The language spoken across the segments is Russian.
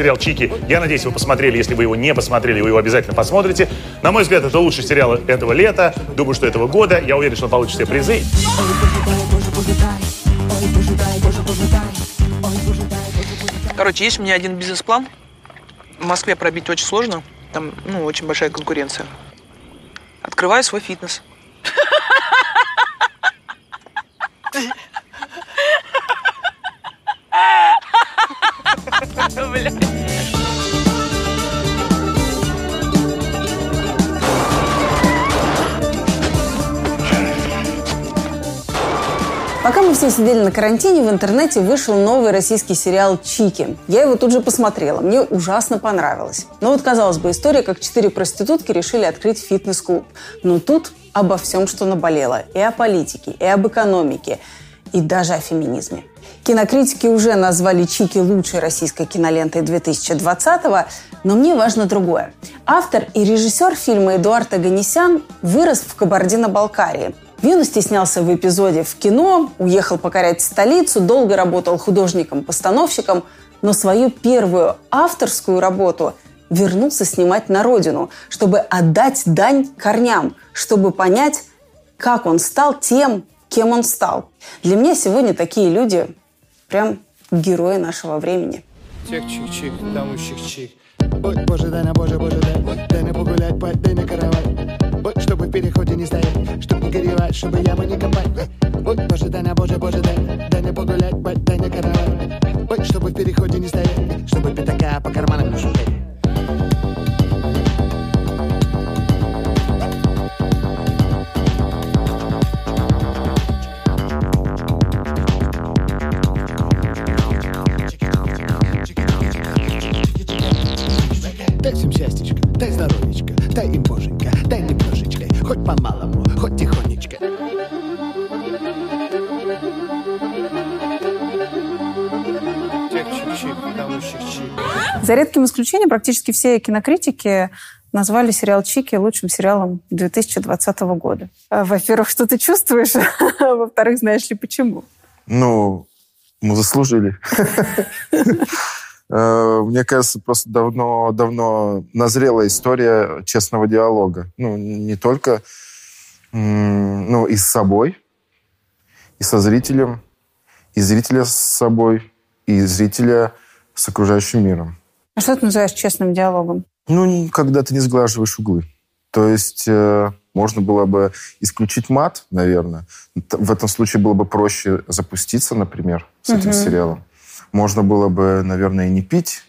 Сериал «Чики». Я надеюсь, вы посмотрели. Если вы его не посмотрели, вы его обязательно посмотрите. На мой взгляд, это лучший сериал этого лета. Думаю, что этого года. Я уверен, что он получит все призы. Короче, есть у меня один бизнес-план. В Москве пробить очень сложно. Там, ну, очень большая конкуренция. Открываю свой фитнес. Пока все сидели на карантине, в интернете вышел новый российский сериал «Чики». Я его тут же посмотрела. Мне ужасно понравилось. Но вот, казалось бы, история, как четыре проститутки решили открыть фитнес-клуб. Но тут обо всем, что наболело. И о политике, и об экономике, и даже о феминизме. Кинокритики уже назвали «Чики» лучшей российской кинолентой 2020-го, но мне важно другое. Автор и режиссер фильма Эдуард Аганесян вырос в Кабардино-Балкарии. В юности снялся в эпизоде в кино, уехал покорять столицу, долго работал художником-постановщиком, но свою первую авторскую работу вернулся снимать на родину, чтобы отдать дань корням, чтобы понять, как он стал тем, кем он стал. Для меня сегодня такие люди прям герои нашего времени. Чик-чик-чик, там у чик-чик. Ой, боже, дай боже, боже, дай. Дай погулять, дай на чтобы в переходе не стоять, горевать, чтобы ямы не копать. Ой, боже, дай на боже, боже, дай. Дай на погулять, пой, дай на каравай. Ой, чтобы в переходе не стоять, чтобы пятака по карманам не шукать. За редким исключением практически все кинокритики назвали сериал «Чики» лучшим сериалом 2020 года. А, Во-первых, что ты чувствуешь? А Во-вторых, знаешь ли почему? Ну, мы заслужили. Э, Мне кажется, просто давно, давно назрела история честного диалога. Ну, не только ну, и с собой, и со зрителем, и зрителя с собой, и зрителя с окружающим миром. А что ты называешь честным диалогом? Ну, когда ты не сглаживаешь углы. То есть э, можно было бы исключить мат, наверное. В этом случае было бы проще запуститься, например, с этим сериалом. Можно было бы, наверное, и не пить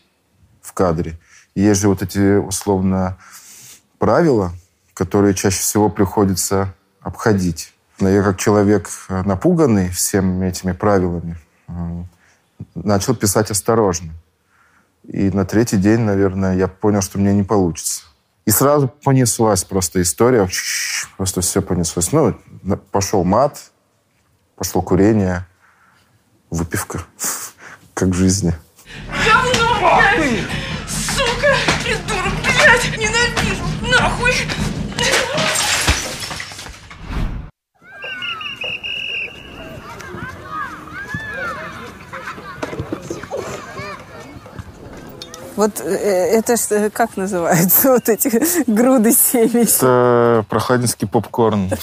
в кадре. Есть же вот эти, условно, правила, которые чаще всего приходится обходить. Но я как человек э, напуганный всеми этими правилами, м, начал писать осторожно. И на третий день, наверное, я понял, что мне не получится. И сразу понеслась просто история. Просто все понеслось. Ну, пошел мат, пошло курение, выпивка. Как в жизни. Говно, блядь! Сука! Придурок, блядь! Ненавижу! Нахуй! Вот э, это ж, э, как называется, вот эти груды семечек? Это прохладинский попкорн.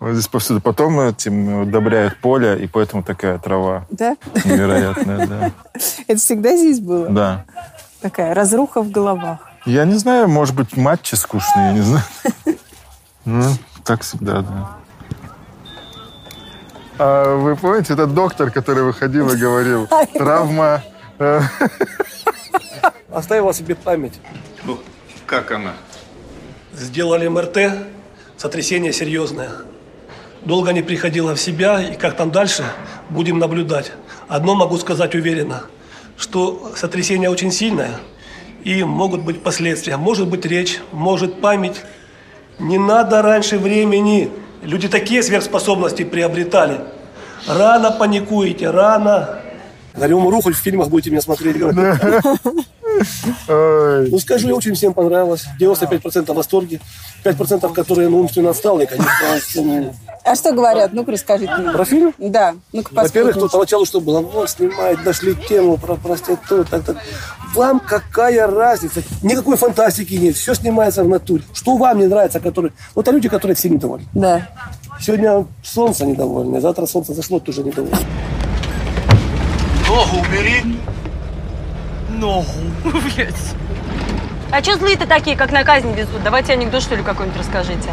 Вот здесь повсюду. Потом этим удобряют поле, и поэтому такая трава Да? невероятная. Да. Это всегда здесь было? да. Такая разруха в головах. Я не знаю, может быть, матчи скучные, я не знаю. Ну, так всегда, да. А вы помните, этот доктор, который выходил и говорил, травма... э, Оставила себе память. Ну, как она? Сделали МРТ, сотрясение серьезное. Долго не приходила в себя, и как там дальше, будем наблюдать. Одно могу сказать уверенно, что сотрясение очень сильное, и могут быть последствия. Может быть речь, может память. Не надо раньше времени. Люди такие сверхспособности приобретали. Рано паникуете, рано. Горем рухоль в фильмах будете меня смотреть. Ну, скажу, я очень всем понравилось. 95% в восторге. 5% которые ну, умственно отсталые, конечно. А что говорят? Ну-ка, расскажите мне. Про фильм? Да, ну-ка Во-первых, то поначалу, что было, вот, снимает, нашли тему про проститут, так, так. Вам какая разница? Никакой фантастики нет, все снимается в натуре. Что вам не нравится, которые... Вот а люди, которые все недовольны. Да. Сегодня солнце недовольное, завтра солнце зашло, тоже недовольно. Ногу убери. Ногу, блядь. А что злые-то такие, как на казнь везут? Давайте анекдот, что ли, какой-нибудь расскажите.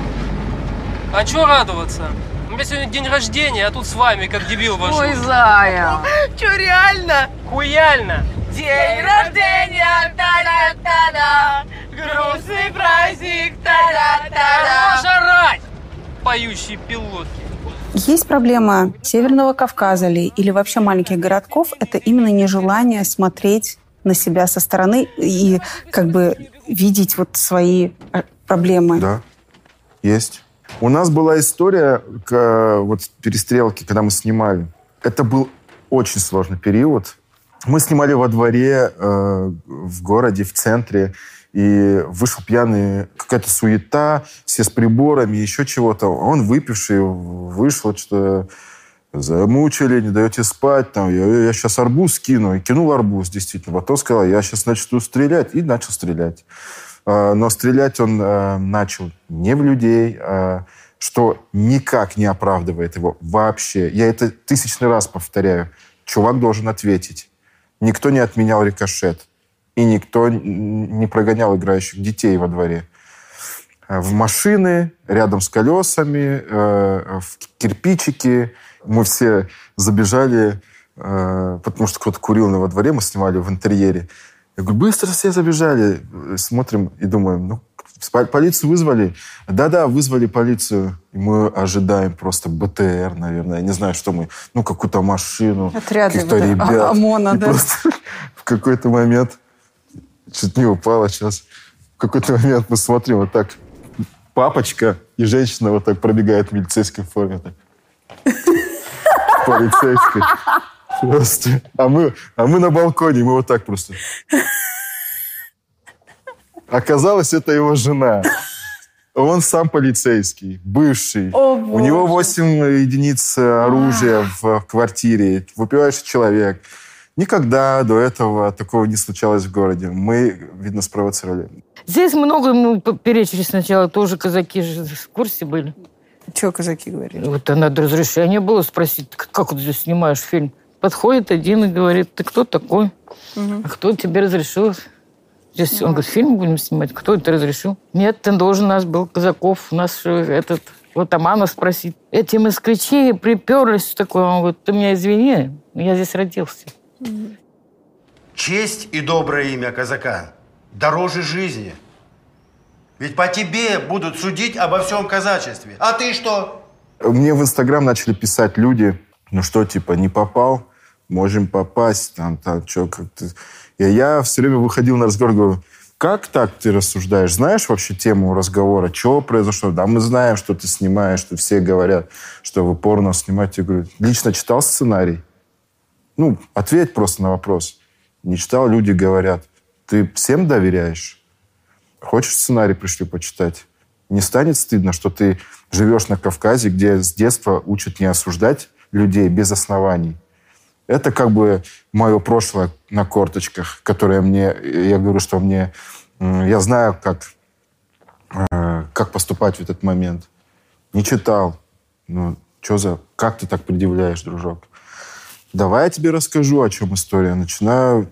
А чего радоваться? У меня сегодня день рождения, а тут с вами, как дебил вошел. Ой, Зая. Че, реально? Хуяльно! День рождения, та-да-та-да. Грустный праздник, та-да-та-да. Хорош орать! Поющие пилотки. Есть проблема Северного Кавказа ли или вообще маленьких городков. Это именно нежелание смотреть на себя со стороны и как бы видеть вот свои э, проблемы. Да, есть. У нас была история к, вот перестрелки, когда мы снимали. Это был очень сложный период. Мы снимали во дворе э, в городе, в центре, и вышел пьяный, какая-то суета, все с приборами, еще чего-то. Он выпивший вышел, что замучили, не даете спать, там, я, я сейчас арбуз кину. И кинул арбуз, действительно. Потом сказал, я сейчас начну стрелять. И начал стрелять. А, Но стрелять он а, начал не в людей, а, что никак не оправдывает его вообще. Я это тысячный раз повторяю. Чувак должен ответить. Никто не отменял рикошет. И никто не прогонял играющих детей во дворе. А В машины, рядом с колесами, э, в кирпичики. Мы все забежали, э, потому что кто-то курил во дворе, мы снимали в интерьере. Я говорю, быстро все забежали. Смотрим и думаем, ну, полицию вызвали? Да-да, вызвали полицию. И мы ожидаем просто БТР, наверное. Я не знаю, что мы. Ну, какую-то машину. Отряды каких-то а- ребят. ОМОНа, И да. просто в какой-то момент чуть не упала сейчас. В какой-то момент мы смотрим вот так. Папочка и женщина вот так пробегает в милицейской форме. Так. Полицейской. Просто. А мы, а мы на балконе, мы вот так просто. Оказалось, это его жена. Он сам полицейский, бывший. О, У него Боже. 8 единиц оружия в квартире. Выпивающий человек. Никогда до этого такого не случалось в городе. Мы, видно, спровоцировали. Здесь много ему перечили сначала, тоже казаки же в курсе были. Че казаки говорили? Вот надо разрешение было спросить, как, вот здесь снимаешь фильм. Подходит один и говорит, ты кто такой? А кто тебе разрешил? Здесь, он говорит, фильм будем снимать. Кто это разрешил? Нет, ты должен, нас был Казаков, у нас этот, вот Амана спросить. Эти москвичи приперлись такое. Он говорит, ты меня извини, я здесь родился. Честь и доброе имя казака дороже жизни. Ведь по тебе будут судить обо всем казачестве. А ты что? Мне в Инстаграм начали писать люди, ну что, типа, не попал, можем попасть, там, там, что, как-то. И я все время выходил на разговор, говорю, как так ты рассуждаешь? Знаешь вообще тему разговора? Чего произошло? Да, мы знаем, что ты снимаешь, что все говорят, что вы порно снимаете. Я говорю, лично читал сценарий? Ну, ответь просто на вопрос. Не читал, люди говорят. Ты всем доверяешь? Хочешь сценарий, пришли почитать? Не станет стыдно, что ты живешь на Кавказе, где с детства учат не осуждать людей без оснований? Это как бы мое прошлое на корточках, которое мне... Я говорю, что мне... Я знаю, как, э, как поступать в этот момент. Не читал. Ну, что за... Как ты так предъявляешь, дружок? Давай я тебе расскажу, о чем история. Начинаю,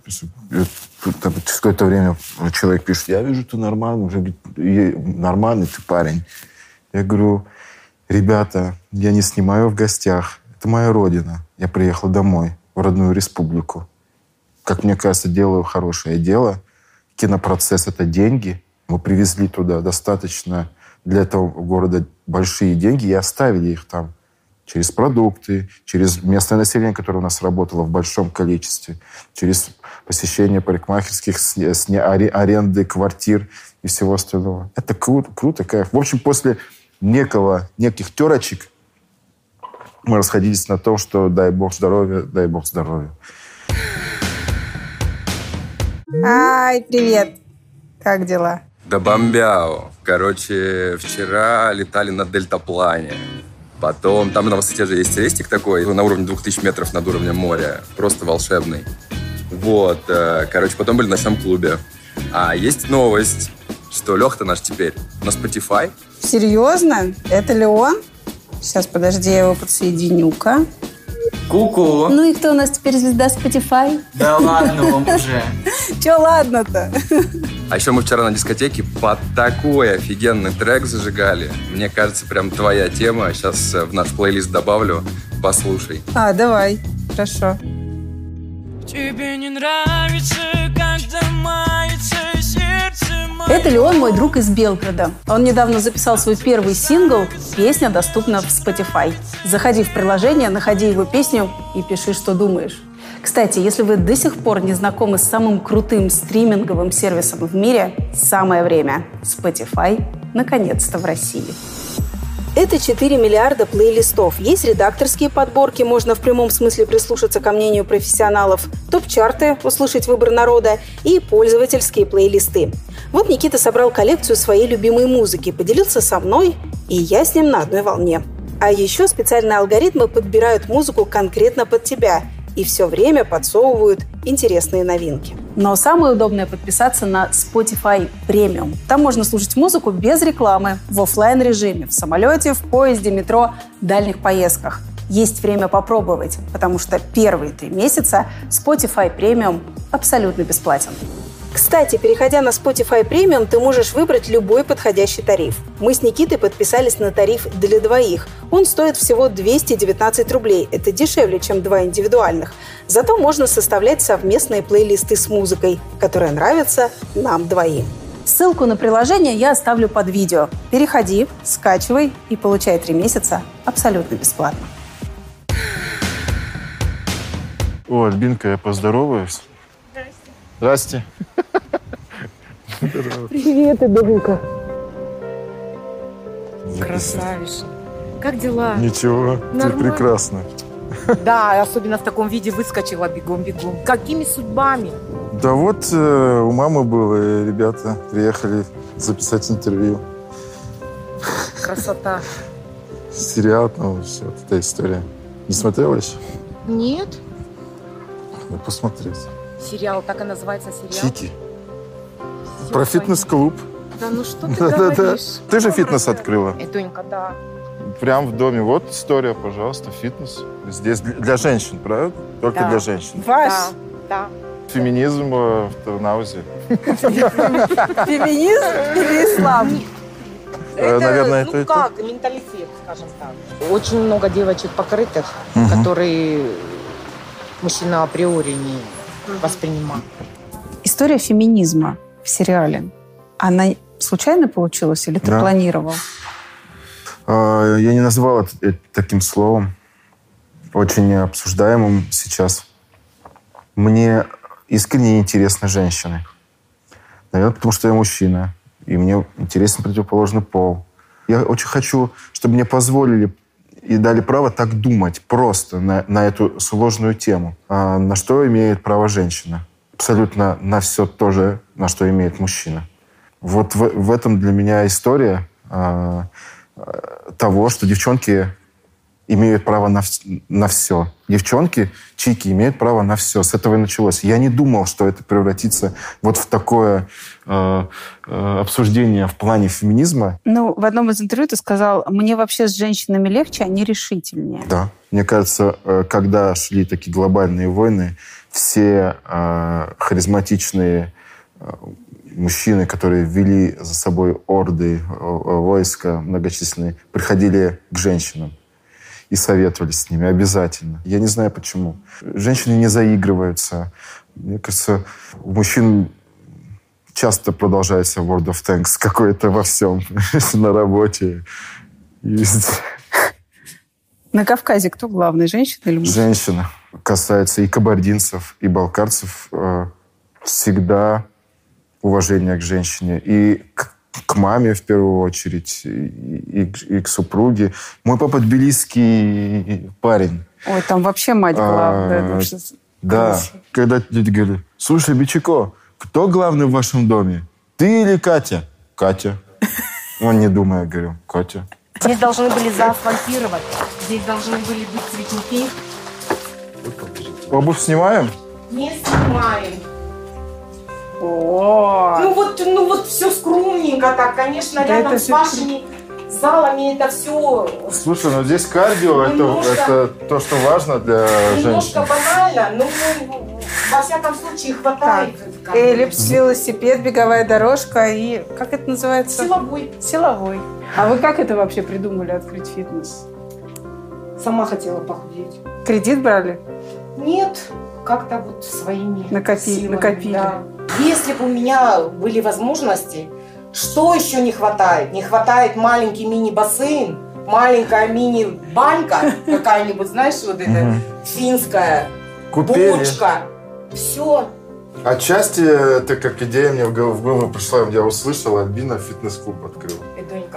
через какое-то время человек пишет, я вижу, ты нормальный, уже говорит, «Е- нормальный ты парень. Я говорю, ребята, я не снимаю в гостях, это моя родина. Я приехал домой, в родную республику. Как мне кажется, делаю хорошее дело. Кинопроцесс — это деньги. Мы привезли туда достаточно для этого города большие деньги и оставили их там через продукты, через местное население, которое у нас работало в большом количестве, через посещение парикмахерских, аре- аренды квартир и всего остального. Это круто, круто, кайф. В общем, после некого, неких терочек мы расходились на том, что дай бог здоровья, дай бог здоровья. Ай, привет. Как дела? Да бомбяу. Короче, вчера летали на дельтаплане. Потом, там на высоте же есть рестик такой, на уровне 2000 метров над уровнем моря. Просто волшебный. Вот, э, короче, потом были в ночном клубе. А есть новость, что Леха-то наш теперь на Spotify. Серьезно? Это ли он? Сейчас, подожди, я его подсоединю-ка. Ку-ку. Ну и кто у нас теперь звезда Spotify? Да ладно вам уже. Че ладно-то? А еще мы вчера на дискотеке под такой офигенный трек зажигали. Мне кажется, прям твоя тема. Сейчас в наш плейлист добавлю. Послушай. А, давай. Хорошо. Тебе не нравится, когда мается сердце Это Леон, мой друг из Белгорода. Он недавно записал свой первый сингл. Песня доступна в Spotify. Заходи в приложение, находи его песню и пиши, что думаешь. Кстати, если вы до сих пор не знакомы с самым крутым стриминговым сервисом в мире, самое время. Spotify наконец-то в России. Это 4 миллиарда плейлистов. Есть редакторские подборки, можно в прямом смысле прислушаться ко мнению профессионалов, топ-чарты, услышать выбор народа и пользовательские плейлисты. Вот Никита собрал коллекцию своей любимой музыки, поделился со мной, и я с ним на одной волне. А еще специальные алгоритмы подбирают музыку конкретно под тебя и все время подсовывают интересные новинки. Но самое удобное подписаться на Spotify Premium. Там можно слушать музыку без рекламы, в оффлайн режиме, в самолете, в поезде, метро, дальних поездках. Есть время попробовать, потому что первые три месяца Spotify Premium абсолютно бесплатен. Кстати, переходя на Spotify Premium, ты можешь выбрать любой подходящий тариф. Мы с Никитой подписались на тариф для двоих. Он стоит всего 219 рублей. Это дешевле, чем два индивидуальных. Зато можно составлять совместные плейлисты с музыкой, которая нравится нам двоим. Ссылку на приложение я оставлю под видео. Переходи, скачивай и получай три месяца абсолютно бесплатно. О, Альбинка, я поздороваюсь. Здрасте. Привет, Эдулка. Красавица. Как дела? Ничего, ты Нормально. прекрасно. Да, особенно в таком виде выскочила бегом-бегом. Какими судьбами? Да вот э, у мамы было, и ребята приехали записать интервью. Красота. Сериал, ну, все, вот эта история. Не смотрела еще? Нет? Надо посмотреть. Сериал, так и называется сериал? Чики. Про фитнес-клуб. Да ну что ты Да-да-да. говоришь? Ты же фитнес открыла. Этонька, да. Прям в доме. Вот история, пожалуйста, фитнес. Здесь для, женщин, правда? Только Да. для женщин. Да, да. Феминизм э, в Тарнаузе. Феминизм или ислам? Э, Наверное, ну это и то. как, менталитет, скажем так. Очень много девочек покрытых, которые мужчина априори не воспринимает. История феминизма в сериале, она случайно получилась или ты Да. планировал? А, Я не называл это это таким словом, очень обсуждаемым сейчас. Мне искренне интересны женщины. Наверное, потому что я мужчина, и мне интересен противоположный пол. Я очень хочу, чтобы мне позволили и дали право так думать просто на, на эту сложную тему. А на что имеет право женщина? Абсолютно на все то же, на что имеет мужчина. Вот в, в этом для меня история а, а, того, что девчонки имеют право на, на все. Девчонки, чики, имеют право на все. С этого и началось. Я не думал, что это превратится вот в такое э, э, обсуждение в плане феминизма. Ну, в одном из интервью ты сказал, мне вообще с женщинами легче, они решительнее. Да. Мне кажется, э, когда шли такие глобальные войны, все э, харизматичные э, мужчины, которые вели за собой орды, э, войска многочисленные, приходили к женщинам и советовались с ними обязательно. Я не знаю почему. Женщины не заигрываются. Мне кажется, у мужчин часто продолжается World of Tanks какое-то во всем. На работе. На Кавказе кто главный, женщина или мужчина? Женщина. Касается и кабардинцев, и балкарцев. э, Всегда уважение к женщине. И к, к маме, в первую очередь, и, и к- и к супруге. Мой папа тбилисский парень. Ой, там вообще мать главная. А, это вообще Да. класс. Когда люди говорили, слушай, Бичико, кто главный в вашем доме? Ты или Катя? Катя. Он не думая, говорю, Катя. Здесь должны были заасфальтировать. Здесь должны были быть цветники. Обувь снимаем? Не снимаем. Ну вот, ну вот все скромненько так, конечно, Да рядом это с вашими залами это все Слушай, ну здесь кардио, это, Немножко- это то, что важно для немножко женщин. банально, но ну, во всяком случае хватает. бы. Эллипс, велосипед, беговая дорожка и... Как это называется? Силовой. Силовой. А вы как это вообще придумали, открыть фитнес? Сама хотела похудеть. Кредит брали? Нет, как-то вот своими Накопи- силами, накопили. да. Если бы у меня были возможности, что еще не хватает? Не хватает маленький мини-бассейн, маленькая мини-банька какая-нибудь, знаешь, вот эта финская, бочка. Все. Отчасти это как идея мне в гол- в голову пришла, я услышал, Альбина фитнес-клуб открыл.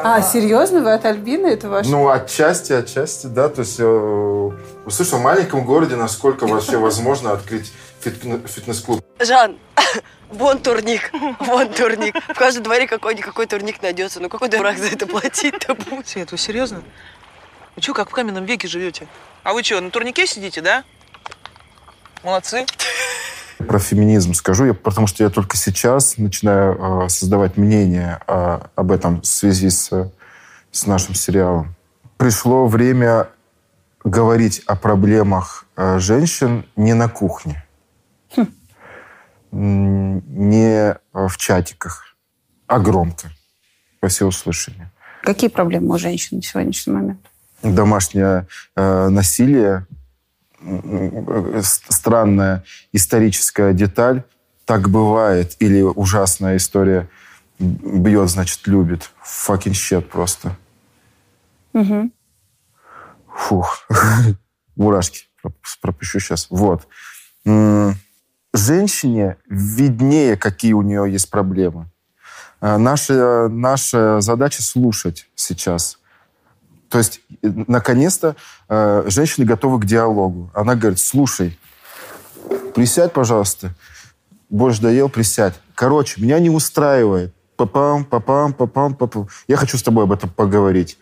А, серьезно? Вы от Альбины? Это ваш... Ну, отчасти, отчасти, да. То есть э, услышал в маленьком городе, насколько вообще возможно открыть фитне- фитнес-клуб. Жан, вон турник, вон турник. В каждом дворе какой-никакой турник найдется. Ну какой дурак за это платить-то будет? Свет, вы серьезно? Вы что, как в каменном веке живете? А вы что, на турнике сидите, да? Молодцы. Про феминизм скажу, я, потому что я только сейчас начинаю э, создавать мнение э, об этом в связи с, с нашим сериалом. Пришло время говорить о проблемах э, женщин не на кухне, не в чатиках, а громко, во всеуслышание. Какие проблемы у женщин на сегодняшний момент? домашнее э, насилие, э, странная историческая деталь, так бывает, или ужасная история бьет, значит, любит. Fucking shit просто. Угу. Фух. Мурашки проп- пропущу сейчас. Вот. Женщине виднее, какие у нее есть проблемы. А Наша, наша задача слушать сейчас. То есть, э, наконец-то, э, женщины готовы к диалогу. Она говорит, слушай, присядь, пожалуйста. Больше доел, присядь. Короче, меня не устраивает. Папам, папам, папам, папам. Я хочу с тобой об этом поговорить.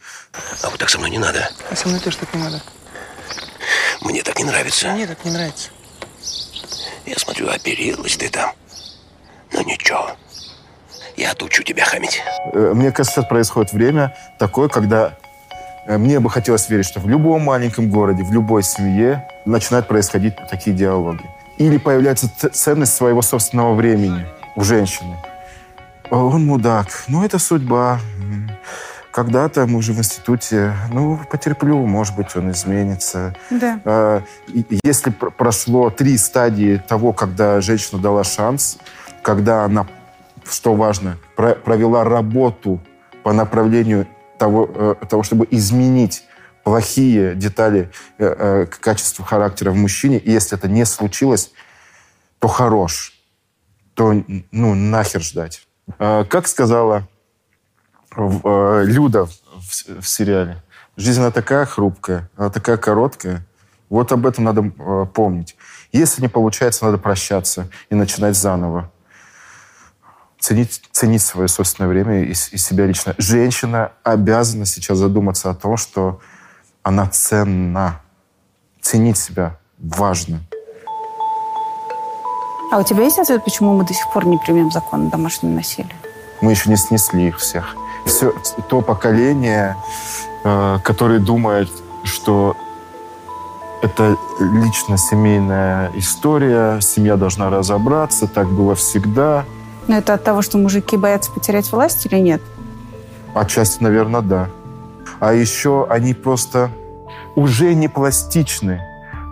А вот так со мной не надо. А со мной тоже так не надо. Мне так не нравится. Мне так не нравится. Я смотрю, оперилась ты там. Ну ничего. Я отучу тебя хамить. Э, Мне кажется, происходит время такое, когда э, мне бы хотелось верить, что в любом маленьком городе, в любой семье начинают происходить такие диалоги. Или появляется ценность своего собственного времени у женщины. О, Он мудак. Ну, это судьба. Когда-то мы уже в институте, ну, потерплю, может быть, он изменится. Да. И Если пр- прошло три стадии того, когда женщина дала шанс, когда она, что важно, про- провела работу по направлению того, э, того чтобы изменить плохие детали э, э, к качеству характера в мужчине, и если это не случилось, то хорош, то ну нахер ждать. Э, Как сказала в- э, Люда в, в сериале. Жизнь, она такая хрупкая, она такая короткая. Вот об этом надо э, помнить. Если не получается, надо прощаться и начинать заново. Ценить, ценить свое собственное время и, и себя лично. Женщина обязана сейчас задуматься о том, что она ценна. Ценить себя важно. А у тебя есть ответ, почему мы до сих пор не примем закон о домашнем насилии? Мы еще не снесли их всех. Все то поколение, э, которое думает, что это лично семейная история, семья должна разобраться, так было всегда. Ну, это от того, что мужики боятся потерять власть или нет? Отчасти, наверное, да. А еще они просто уже не пластичны,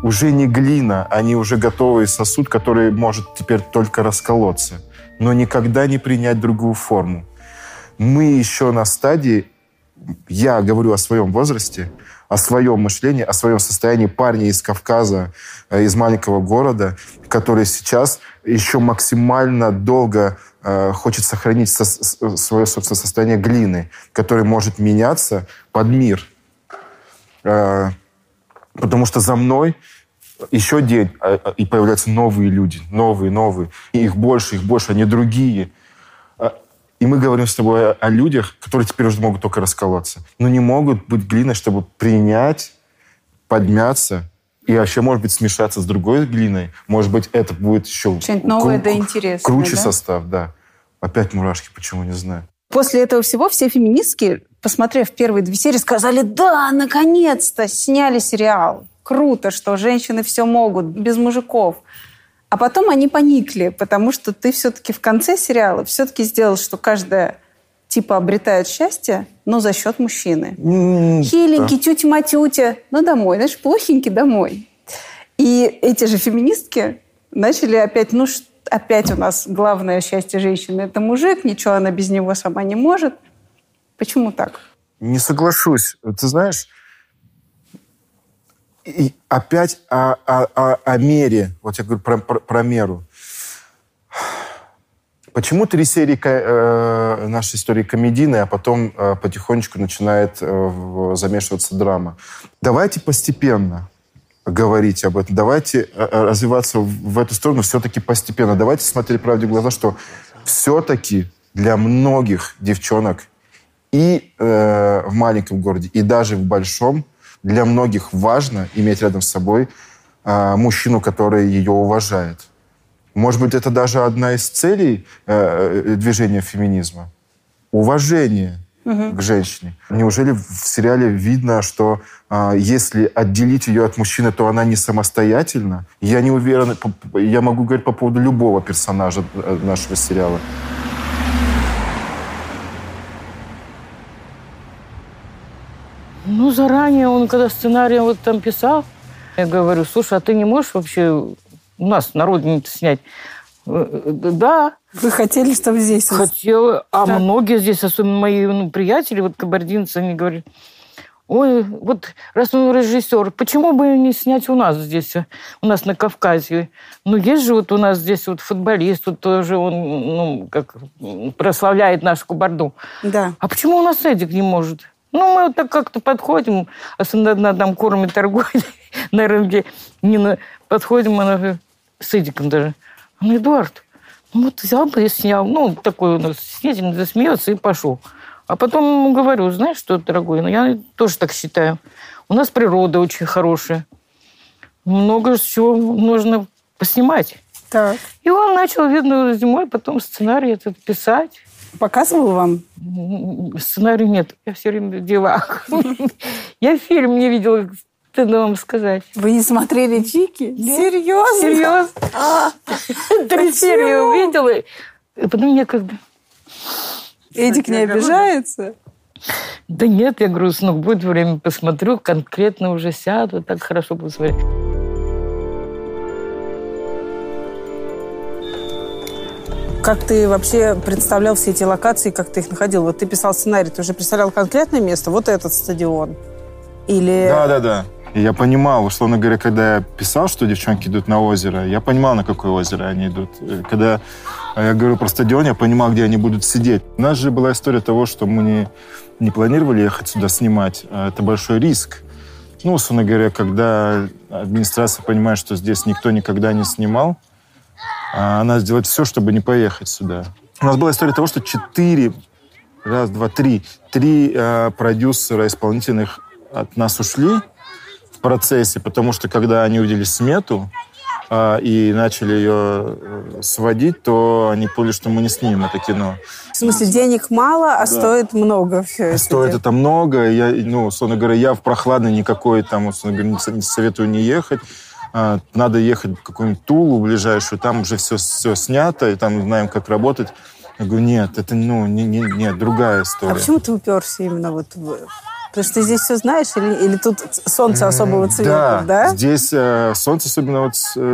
уже не глина, они уже готовый сосуд, который может теперь только расколоться, но никогда не принять другую форму. Мы еще на стадии, я говорю о своем возрасте, о своем мышлении, о своем состоянии парня из Кавказа, э, из маленького города, который сейчас еще максимально долго э, хочет сохранить со- свое собственное состояние глины, который может меняться под мир. Э, потому что за мной еще день, и появляются новые люди, новые, новые. И их больше, их больше, они другие. А, И мы говорим с тобой о, людях, которые теперь уже могут только расколоться. Но не могут быть глиной, чтобы принять, подмяться и вообще, может быть, смешаться с другой глиной. Может быть, это будет еще Что-нибудь новое да интересное, круче да? состав, да. Опять мурашки, почему, не знаю. После этого всего все феминистки, посмотрев первые две серии, сказали, да, наконец-то сняли сериал. Круто, что женщины все могут, без мужиков. А потом они поникли, потому что ты все-таки в конце сериала все-таки сделал, что каждая типа обретает счастье, но за счет мужчины. Хиленький, тютя-матютя, ну домой, знаешь, плохенький домой. И эти же феминистки начали опять, ну опять у нас главное счастье женщины – это мужик, ничего она без него сама не может. Почему так? Не соглашусь. Ты знаешь, и опять о, о- о- о мере. Вот я говорю про, про- про меру. Почему три серии э, нашей истории комедийные, а потом э, потихонечку начинает э, замешиваться драма? Давайте постепенно говорить об этом. Давайте э, э, развиваться в эту сторону все-таки постепенно. Давайте смотреть правде в глаза, что все-таки для многих девчонок и э, в маленьком городе, и даже в большом, для многих важно иметь рядом с собой э, мужчину, который ее уважает. Может быть, это даже одна из целей э, э, движения феминизма. Уважение к женщине. Неужели в сериале видно, что а, если отделить ее от мужчины, то она не самостоятельна? Я не уверен, я могу говорить по поводу любого персонажа э, нашего сериала. Ну, заранее он, когда сценарий вот там писал, я говорю, слушай, а ты не можешь вообще у нас на родине снять? Э, э, Да. Вы хотели, чтобы здесь... Хотела. А Да. многие здесь, особенно мои ну, приятели, вот кабардинцы, они говорят, ой, вот раз он режиссер, почему бы не снять у нас здесь, э, у нас на Кавказе? Ну, есть же вот у нас здесь вот футболист, вот тоже он, ну, как прославляет нашу Кабарду. Да. А почему у нас Эдик не может? Ну, мы вот так как-то подходим, особенно одна там кормит торговля на рынке, Нина, подходим, она говорит, с Эдиком даже. Он, Эдуард, ну вот взял бы и снял. Ну, такой у нас снятельный, засмеется и пошел. А потом ему говорю, знаешь что, дорогой, ну я тоже так считаю. У нас природа очень хорошая. Много чего нужно поснимать. Так. И он начал, видно, зимой потом сценарий этот писать. Показывал вам? Сценария нет. Я все время в делах. Я фильм не видела, стыдно вам сказать. Вы не смотрели Чики? Серьезно? Серьезно. Три серии увидела. И потом некогда. Эдик не обижается? Да нет, я говорю, сынок, будет время, посмотрю, конкретно уже сяду, так хорошо буду Как ты вообще представлял все эти локации, как ты их находил? Вот ты писал сценарий, ты уже представлял конкретное место? Вот этот стадион? Или... Да, да, да. Я понимал, условно говоря, когда я писал, что девчонки идут на озеро, я понимал, на какое озеро они идут. Э, Когда я говорю про стадион, я понимал, где они будут сидеть. У нас же была история того, что мы не, не планировали ехать сюда снимать. а Это большой риск. Ну, условно говоря, когда администрация понимает, что здесь никто никогда не снимал, а она сделает все, чтобы не поехать сюда. У нас была история того, что четыре, раз, два, три, три э, продюсера исполнительных от нас ушли в процессе, потому что когда они увидели смету э, и начали ее э, сводить, то они поняли, что мы не снимем это кино. В смысле, денег мало, а Да. стоит много все это. Стоит это много. Я, ну, условно говоря, я в прохладный никакой, там, условно говоря, не советую не ехать. А, Надо ехать в какую-нибудь Тулу ближайшую, там уже все, все снято, и там знаем, как работать. Я говорю, нет, это, ну, не, не, нет, другая А история. почему ты уперся именно вот в... Потому что ты здесь все знаешь, или, или тут солнце особого цвета, да? Здесь э, солнце особенного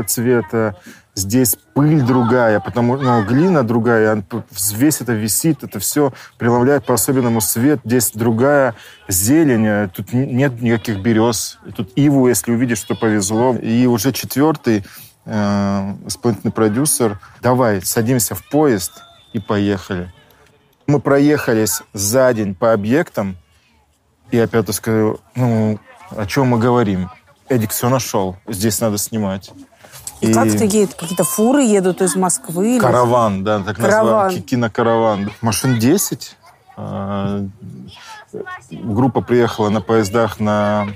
цвета, здесь пыль другая, потому ну, глина другая, весь это висит, это все преломляет по-особенному свет. Здесь другая зелень, э, тут нет никаких берез. Тут иву, если увидишь, что повезло. И уже четвертый э, исполнительный продюсер, давай, садимся в поезд и поехали. Мы проехались за день по объектам, и опять я скажу, ну, о чем мы говорим? Эдик все нашел. Здесь надо снимать. И, как ты едешь? Какие-то фуры едут из Москвы? или- Караван, да, так называемый ки- кинокараван. Машин 10. А, Группа приехала на поездах на,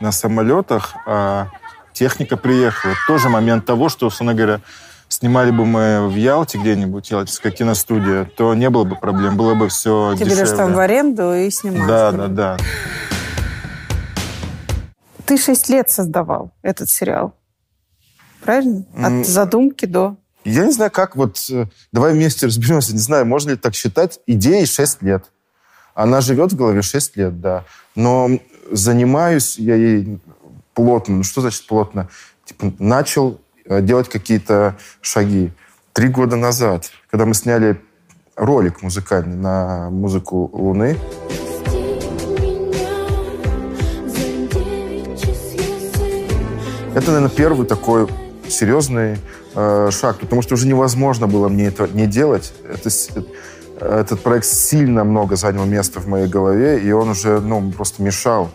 на самолетах, а техника приехала. Тоже момент того, что, условно говоря, снимали бы мы в Ялте где-нибудь, Ялтинская киностудия, то не было бы проблем, было бы все Ты дешевле. берешь там в аренду и снимаешь. Да, да, да. Ты шесть лет создавал этот сериал. Правильно? От задумки до... Я не знаю, как вот... э, Давай вместе разберемся. Не знаю, можно ли так считать. Идеей 6 лет. Она живет в голове 6 лет, да. Но занимаюсь я ей плотно. Ну, что значит плотно? Типа, начал э, делать какие-то шаги. Три года назад, когда мы сняли ролик музыкальный на музыку Луны, Это, наверное, первый такой серьезный э, шаг, потому что уже невозможно было мне это не делать. Это, этот проект сильно много занял места в моей голове, и он уже, ну, просто мешал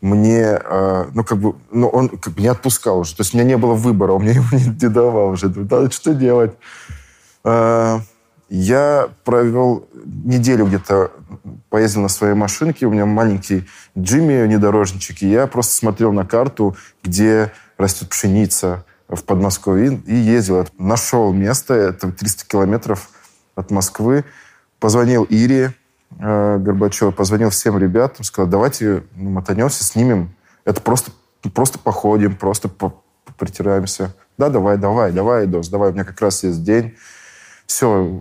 мне, э, ну, как бы, ну, он как бы не отпускал уже. То есть у меня не было выбора, он мне его не, не давал уже. Надо что делать? Э, я провел неделю где-то, поездил на своей машинке, у меня маленький Джимми внедорожничек, и я просто смотрел на карту, где растет пшеница в Подмосковье, и ездил. Нашел место, это 300 километров от Москвы, позвонил Ире э, Горбачевой, позвонил всем ребятам, сказал, давайте ну, мотанемся, снимем. Это просто, просто походим, просто притираемся. Да, давай, давай, давай, Дос, давай, у меня как раз есть день. Все,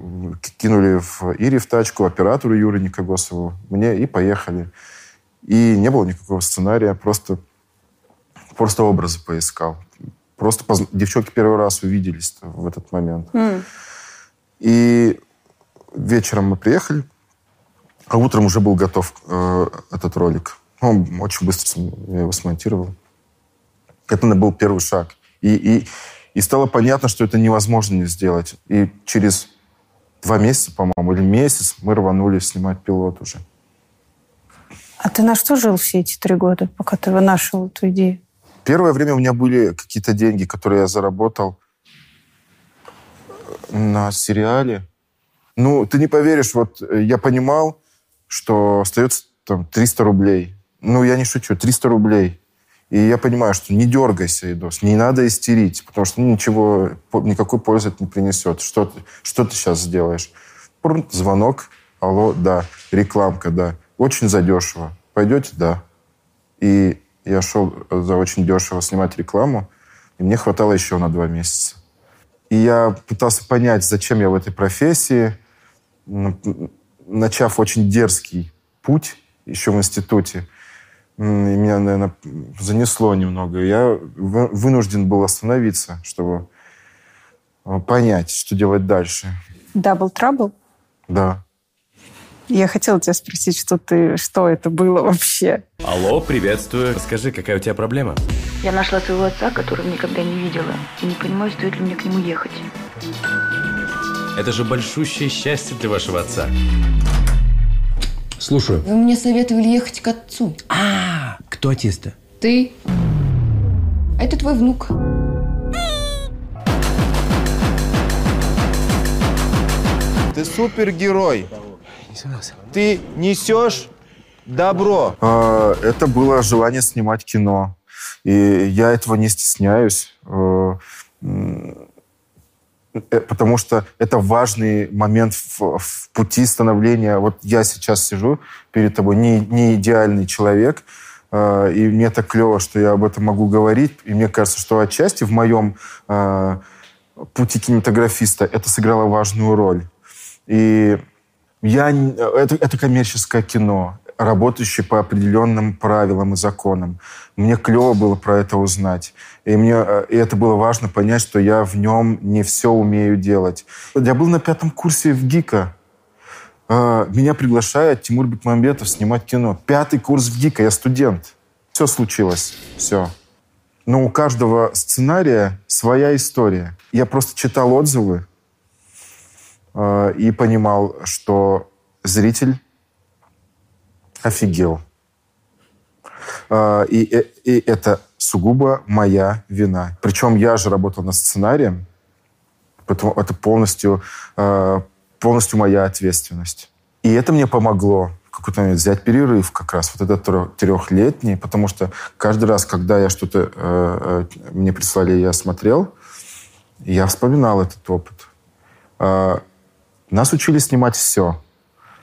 кинули в Ире в тачку, оператору Юры Никогосову, мне и поехали. И не было никакого сценария, просто, просто образы поискал. Просто поз- девчонки первый раз увиделись в этот момент. И вечером мы приехали, а утром уже был готов э, этот ролик. Он очень быстро я его смонтировал. Это был первый шаг. И, и, и стало понятно, что это невозможно не сделать. И через два месяца, по-моему, или месяц мы рванули снимать пилот уже. А ты на что жил все эти три года, пока ты вынашивал эту идею? Первое время у меня были какие-то деньги, которые я заработал на сериале. Ну, ты не поверишь, вот э, я понимал, что остается там 300 рублей. Ну, я не шучу, 300 рублей. И я понимаю, что не дергайся, Идос, не надо истерить, потому что ничего, никакой пользы это не принесет. Что ты, что ты сейчас сделаешь? Прм, Звонок, алло, да. Рекламка, да. Очень задешево. Пойдете? Да. И я шел за очень дешево снимать рекламу, и мне хватало еще на два месяца. И я пытался понять, зачем я в этой профессии, начав очень дерзкий путь еще в институте. И меня, наверное, занесло немного. Я вы- вынужден был остановиться, чтобы э, понять, что делать дальше. Double Trouble? Да. Я хотела тебя спросить, что ты, что это было вообще? Алло, приветствую. Скажи, какая у тебя проблема? Я нашла своего отца, которого никогда не видела, и не понимаю, стоит ли мне к нему ехать. Это же большущее счастье для вашего отца. Слушаю. Вы мне советовали ехать к отцу. А, кто отец-то? Ты. А это твой внук. Ты супергерой. Ты несешь добро. А, Это было желание снимать кино. И я этого не стесняюсь, м, э, потому что это важный момент в, в пути становления. Вот я сейчас сижу перед тобой, не, не идеальный человек, э, и мне так клево, что я об этом могу говорить. И мне кажется, что отчасти в моем э, пути кинематографиста это сыграло важную роль. И я, это, это коммерческое кино, работающее по определенным правилам и законам. Мне клево было про это узнать. И, мне, э, и это было важно понять, что я в нем не все умею делать. Я был на пятом курсе в ГИКа. Э, Меня приглашает Тимур Бекмамбетов снимать кино. Пятый курс в ГИКа, я студент. Все случилось, все. Но у каждого сценария своя история. Я просто читал отзывы, и понимал, что зритель офигел. А, И, э- и это сугубо моя вина. Причем я же работал над сценарием, поэтому это полностью, э, полностью моя ответственность. И это мне помогло в какой-то момент взять перерыв как раз, вот этот трехлетний, потому что каждый раз, когда я что-то э, э, мне прислали, и я смотрел, я вспоминал этот опыт. Нас учили снимать все.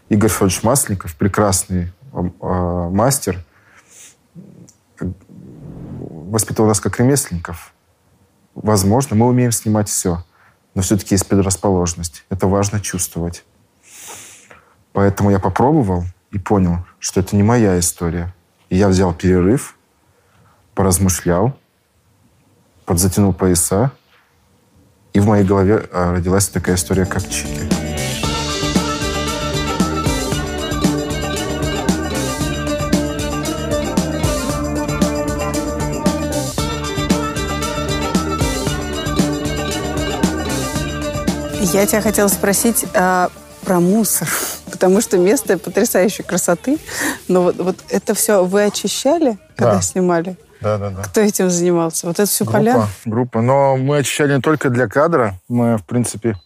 Игорь Федорович Масленников, прекрасный э, мастер, воспитывал нас как ремесленников. Возможно, мы умеем снимать все, но все-таки есть предрасположенность. Это важно чувствовать. Поэтому я попробовал и понял, что это не моя история. И я взял перерыв, поразмышлял, подзатянул пояса, и в моей голове а, родилась такая история, как Чики. Я тебя хотела спросить а, про мусор, потому что место потрясающей красоты. Но вот, вот это все вы очищали, когда Да. снимали? Да, да, да. Кто этим занимался? Вот это все поля? Группа, группа. Но мы очищали не только для кадра. Мы, в принципе,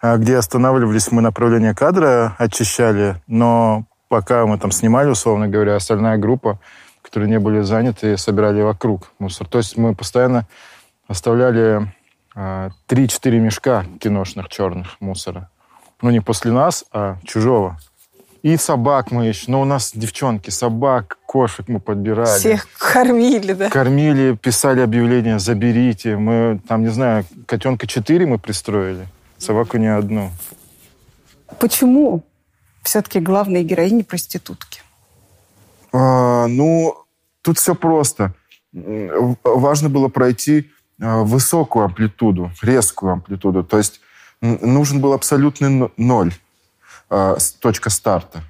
а, где останавливались, мы направление кадра очищали. Но пока мы там снимали, условно говоря, остальная группа, которые не были заняты, собирали вокруг мусор. То есть мы постоянно оставляли 3-4 мешка киношных черных мусора. Ну, не после нас, а чужого. И собак мы еще. Но у нас девчонки, собак, кошек мы подбирали. Всех кормили, да? Кормили, писали объявления «заберите». Мы там, не знаю, котенка 4 мы пристроили, собаку не одну. Почему все-таки главные героини проститутки? А, ну, тут все просто. Важно было пройти высокую амплитуду, резкую амплитуду. То есть нужен был абсолютный ноль, с- точка старта.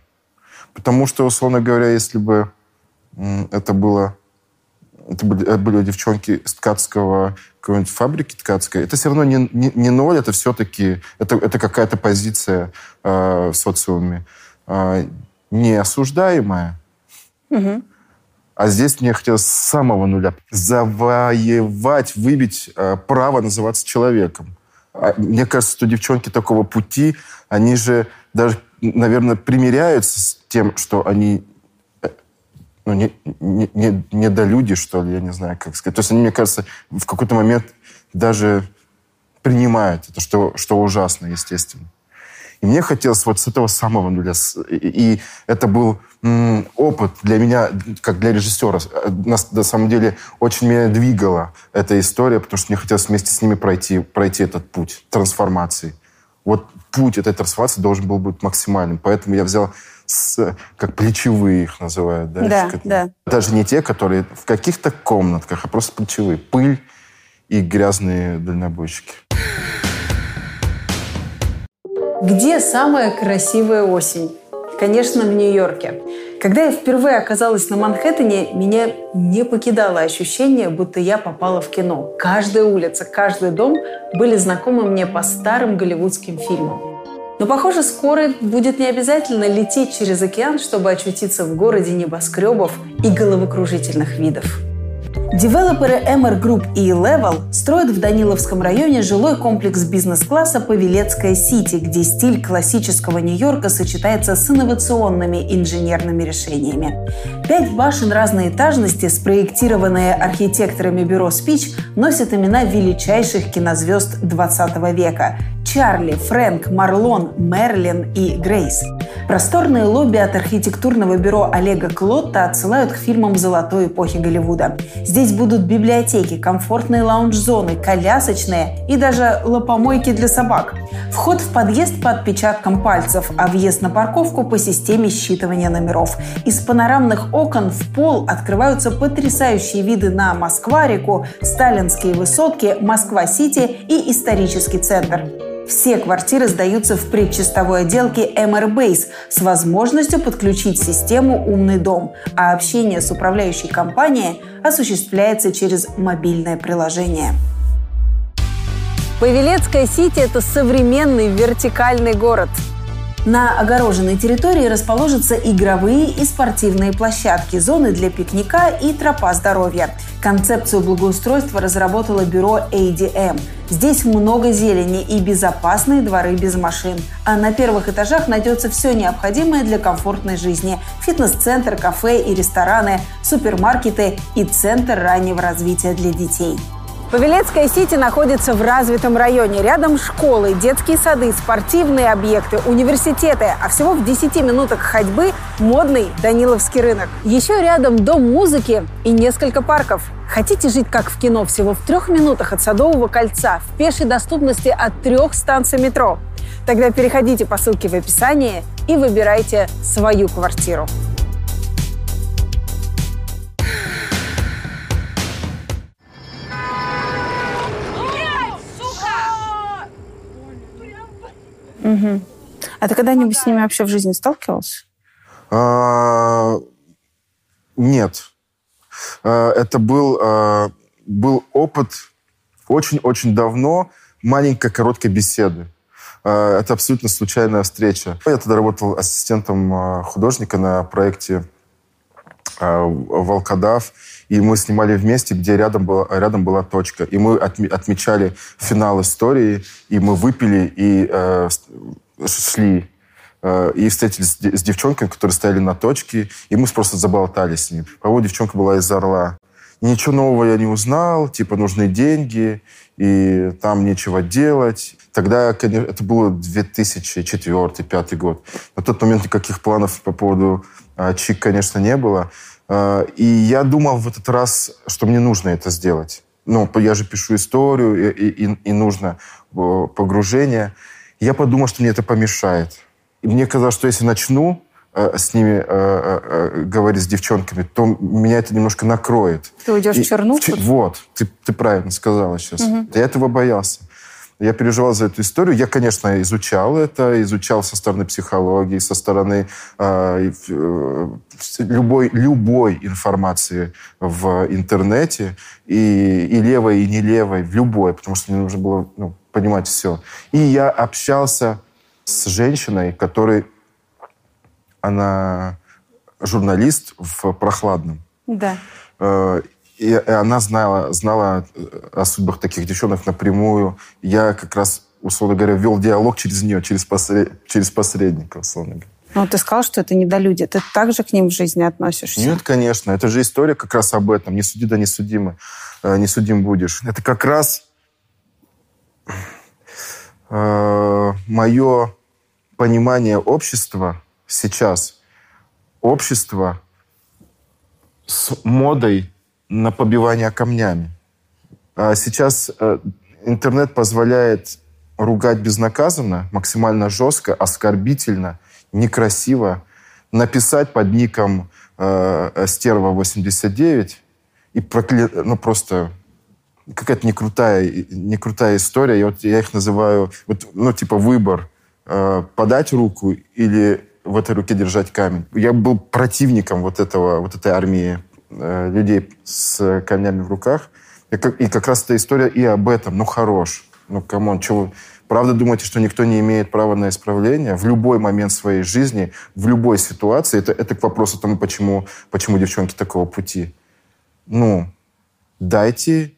Потому что, условно говоря, если бы это было это были, это были девчонки с ткацкого какой-нибудь фабрики ткацкой, это все равно не, не, не ноль, это все-таки это, это какая-то позиция э, в социуме э, неосуждаемая. А здесь мне хотелось с самого нуля завоевать, выбить э, право называться человеком. А Мне кажется, что девчонки такого пути, они же даже, наверное, примиряются с тем, что они э, ну, не, не, не, недолюди, что ли, я не знаю, как сказать. То есть они, мне кажется, в какой-то момент даже принимают это, что, что ужасно, естественно. И мне хотелось вот с этого самого нуля. И, это был опыт для меня, как для режиссера. Нас, на самом деле, очень меня двигала эта история, потому что мне хотелось вместе с ними пройти, пройти этот путь трансформации. Вот путь этой трансформации должен был быть максимальным. Поэтому я взял, с, как плечевые их называют. Да, Да, Как- да. Даже не те, которые в каких-то комнатках, а просто плечевые. Пыль и грязные дальнобойщики. Где самая красивая осень? Конечно, в Нью-Йорке. Когда я впервые оказалась на Манхэттене, меня не покидало ощущение, будто я попала в кино. Каждая улица, каждый дом были знакомы мне по старым голливудским фильмам. Но, похоже, скоро будет не обязательно лететь через океан, чтобы очутиться в городе небоскребов и головокружительных видов. Девелоперы MR Group и E-Level строят в Даниловском районе жилой комплекс бизнес-класса Павелецкая Сити, где стиль классического Нью-Йорка сочетается с инновационными инженерными решениями. Пять башен разной этажности, спроектированные архитекторами бюро «Спич», носят имена величайших кинозвезд 20 века – Чарли, Фрэнк, Марлон, Мэрилин и Грейс. Просторные лобби от архитектурного бюро Олега Клотта отсылают к фильмам золотой эпохи Голливуда. Здесь будут библиотеки, комфортные лаунж-зоны, колясочные и даже лопомойки для собак. Вход в подъезд по отпечаткам пальцев, а въезд на парковку по системе считывания номеров. Из панорамных окон в пол открываются потрясающие виды на Москва-реку, сталинские высотки, Москва-Сити и исторический центр. Все квартиры сдаются в предчистовой отделке MR Base с возможностью подключить систему «Умный дом», а общение с управляющей компанией осуществляется через мобильное приложение. Павелецкая Сити – это современный вертикальный город. На огороженной территории расположатся игровые и спортивные площадки, зоны для пикника и тропа здоровья. Концепцию благоустройства разработало бюро ADM. Здесь много зелени и безопасные дворы без машин. А на первых этажах найдется все необходимое для комфортной жизни. Фитнес-центр, кафе и рестораны, супермаркеты и центр раннего развития для детей. Павелецкая Сити находится в развитом районе. Рядом школы, детские сады, спортивные объекты, университеты. А всего в 10 минутах ходьбы модный Даниловский рынок. Еще рядом дом музыки и несколько парков. Хотите жить как в кино всего в трех минутах от Садового кольца, в пешей доступности от трех станций метро? Тогда переходите по ссылке в описании и выбирайте свою квартиру. Угу. А ты когда-нибудь с ними вообще в жизни сталкивался? А, Нет. А, Это был, а, был опыт очень-очень давно маленькой короткой беседы. А, Это абсолютно случайная встреча. Я тогда работал ассистентом а, художника на проекте «Волкодав», и мы снимали вместе, где рядом была, рядом была точка. И мы отме- отмечали финал истории, и мы выпили и э, шли. Э, и встретились с с девчонками, которые стояли на точке, и мы просто заболтали с ним. По-моему, девчонка была из Орла. Ничего нового я не узнал, типа нужны деньги, и там нечего делать. Тогда, конечно, это было 2004-2005 год. На тот момент никаких планов по поводу а, ЧИК, конечно, не было. А, И я думал в этот раз, что мне нужно это сделать. Ну, я же пишу историю, и, и- и нужно э, погружение. Я подумал, что мне это помешает. И мне казалось, что если начну э, с ними э, говорить с девчонками, то меня это немножко накроет. Ты уйдешь в И- чернуху? Вот, ты, ты правильно сказала сейчас. Мгм. Я этого боялся. Я переживал за эту историю. Я, конечно, изучал это, изучал со стороны психологии, со стороны э, э, любой, любой информации в интернете, и, и левой, и не левой, в любой, потому что мне нужно было ну, понимать все. И я общался с женщиной, которой она журналист в «Прохладном». Да. Э, И и она знала, знала э, о судьбах таких девчонок напрямую. Я как раз, условно говоря, вел диалог через нее, через, посре- через посредника, условно говоря. Ну, ты сказал, что это недолюди. Ты также к ним в жизни относишься? Нет, конечно. Это же история как раз об этом. Не суди, да не судимы. Э, Не судим будешь. Это как раз мое понимание общества сейчас. Общество с модой на побивание камнями. А сейчас э, интернет позволяет ругать безнаказанно, максимально жестко, оскорбительно, некрасиво, написать под ником э, Стерва89 и прокля... ну просто какая-то некрутая, некрутая история. Я, вот, я их называю, вот, ну, типа выбор, э, подать руку или в этой руке держать камень. Я был противником вот, этого, вот этой армии э, людей с камнями в руках. И как, и как раз эта история и об этом. Ну, хорош. Ну, come on, чего. Правда думаете, что никто не имеет права на исправление в любой момент своей жизни, в любой ситуации? Это, это к вопросу тому, почему, почему девчонки такого пути. Ну, дайте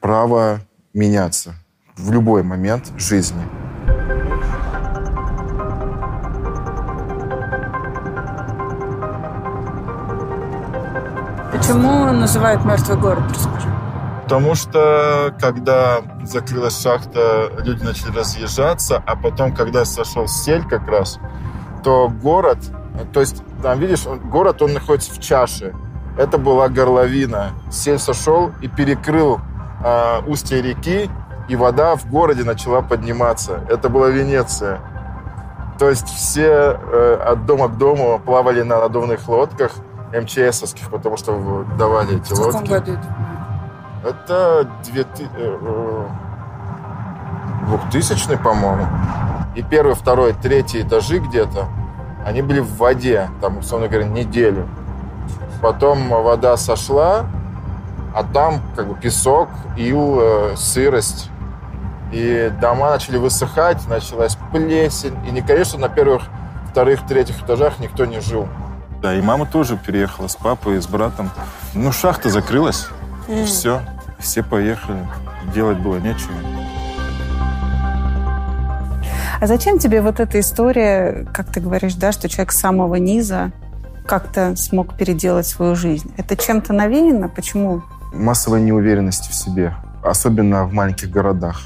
право меняться в любой момент жизни. Почему называют мертвый город, расскажи. Потому что, когда закрылась шахта, люди начали разъезжаться, а потом, когда сошел сель как раз, то город, то есть там, видишь, город, он находится в чаше. Это была горловина. Сель сошел и перекрыл а, устье реки, и вода в городе начала подниматься. Это была Венеция. То есть все э, от дома к дому плавали на надувных лодках МЧСовских, потому что давали эти В лодки. году это? Это 2000, э, э, 2000 по-моему. И первый, второй, третий этажи где-то, они были в воде, там, условно говоря, неделю. Потом вода сошла, а там как бы песок, ил, э, сырость. И дома начали высыхать, началась плесень. И, не, конечно, на первых, вторых, третьих этажах никто не жил. Да, и мама тоже переехала с папой, с братом. Ну, шахта закрылась. Мгм. Все. Все поехали. Делать было нечего. А зачем тебе вот эта история, как ты говоришь, да, что человек с самого низа как-то смог переделать свою жизнь? Это чем-то навеяно? Почему? Массовая неуверенность в себе, особенно в маленьких городах.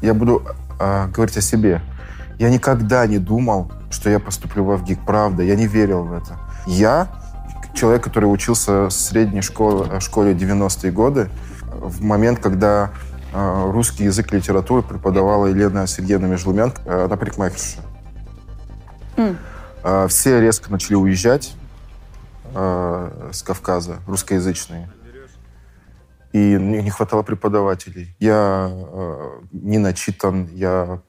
Я буду э, говорить о себе. Я никогда не думал, что я поступлю в ВГИК. Правда, я не верил в это. Я, человек, который учился в средней школе, школе 90-е годы, в момент, когда э, русский язык и литературу преподавала Елена Сергеевна Межлумянка, э, она парикмахерша. Э, Все резко начали уезжать э, с Кавказа, русскоязычные. И не не хватало преподавателей. Я э, не начитан, я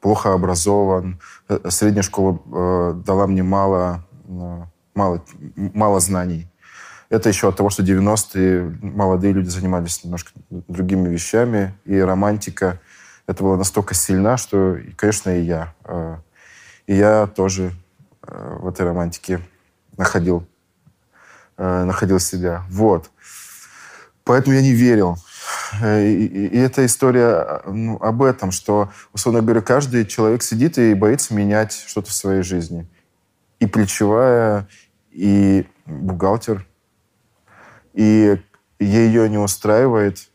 плохо образован. Э, Средняя школа э, дала мне мало, э, мало, мало знаний. Это еще от того, что 90-е молодые люди занимались немножко другими вещами, и романтика это была настолько сильна, что, конечно, и я. э, И я тоже э, в этой романтике находил, э, находил себя. Вот. Поэтому я не верил. И, и- и эта история ну, об этом, что, условно говоря, каждый человек сидит и боится менять что-то в своей жизни. И плечевая, и бухгалтер. И ее не устраивает,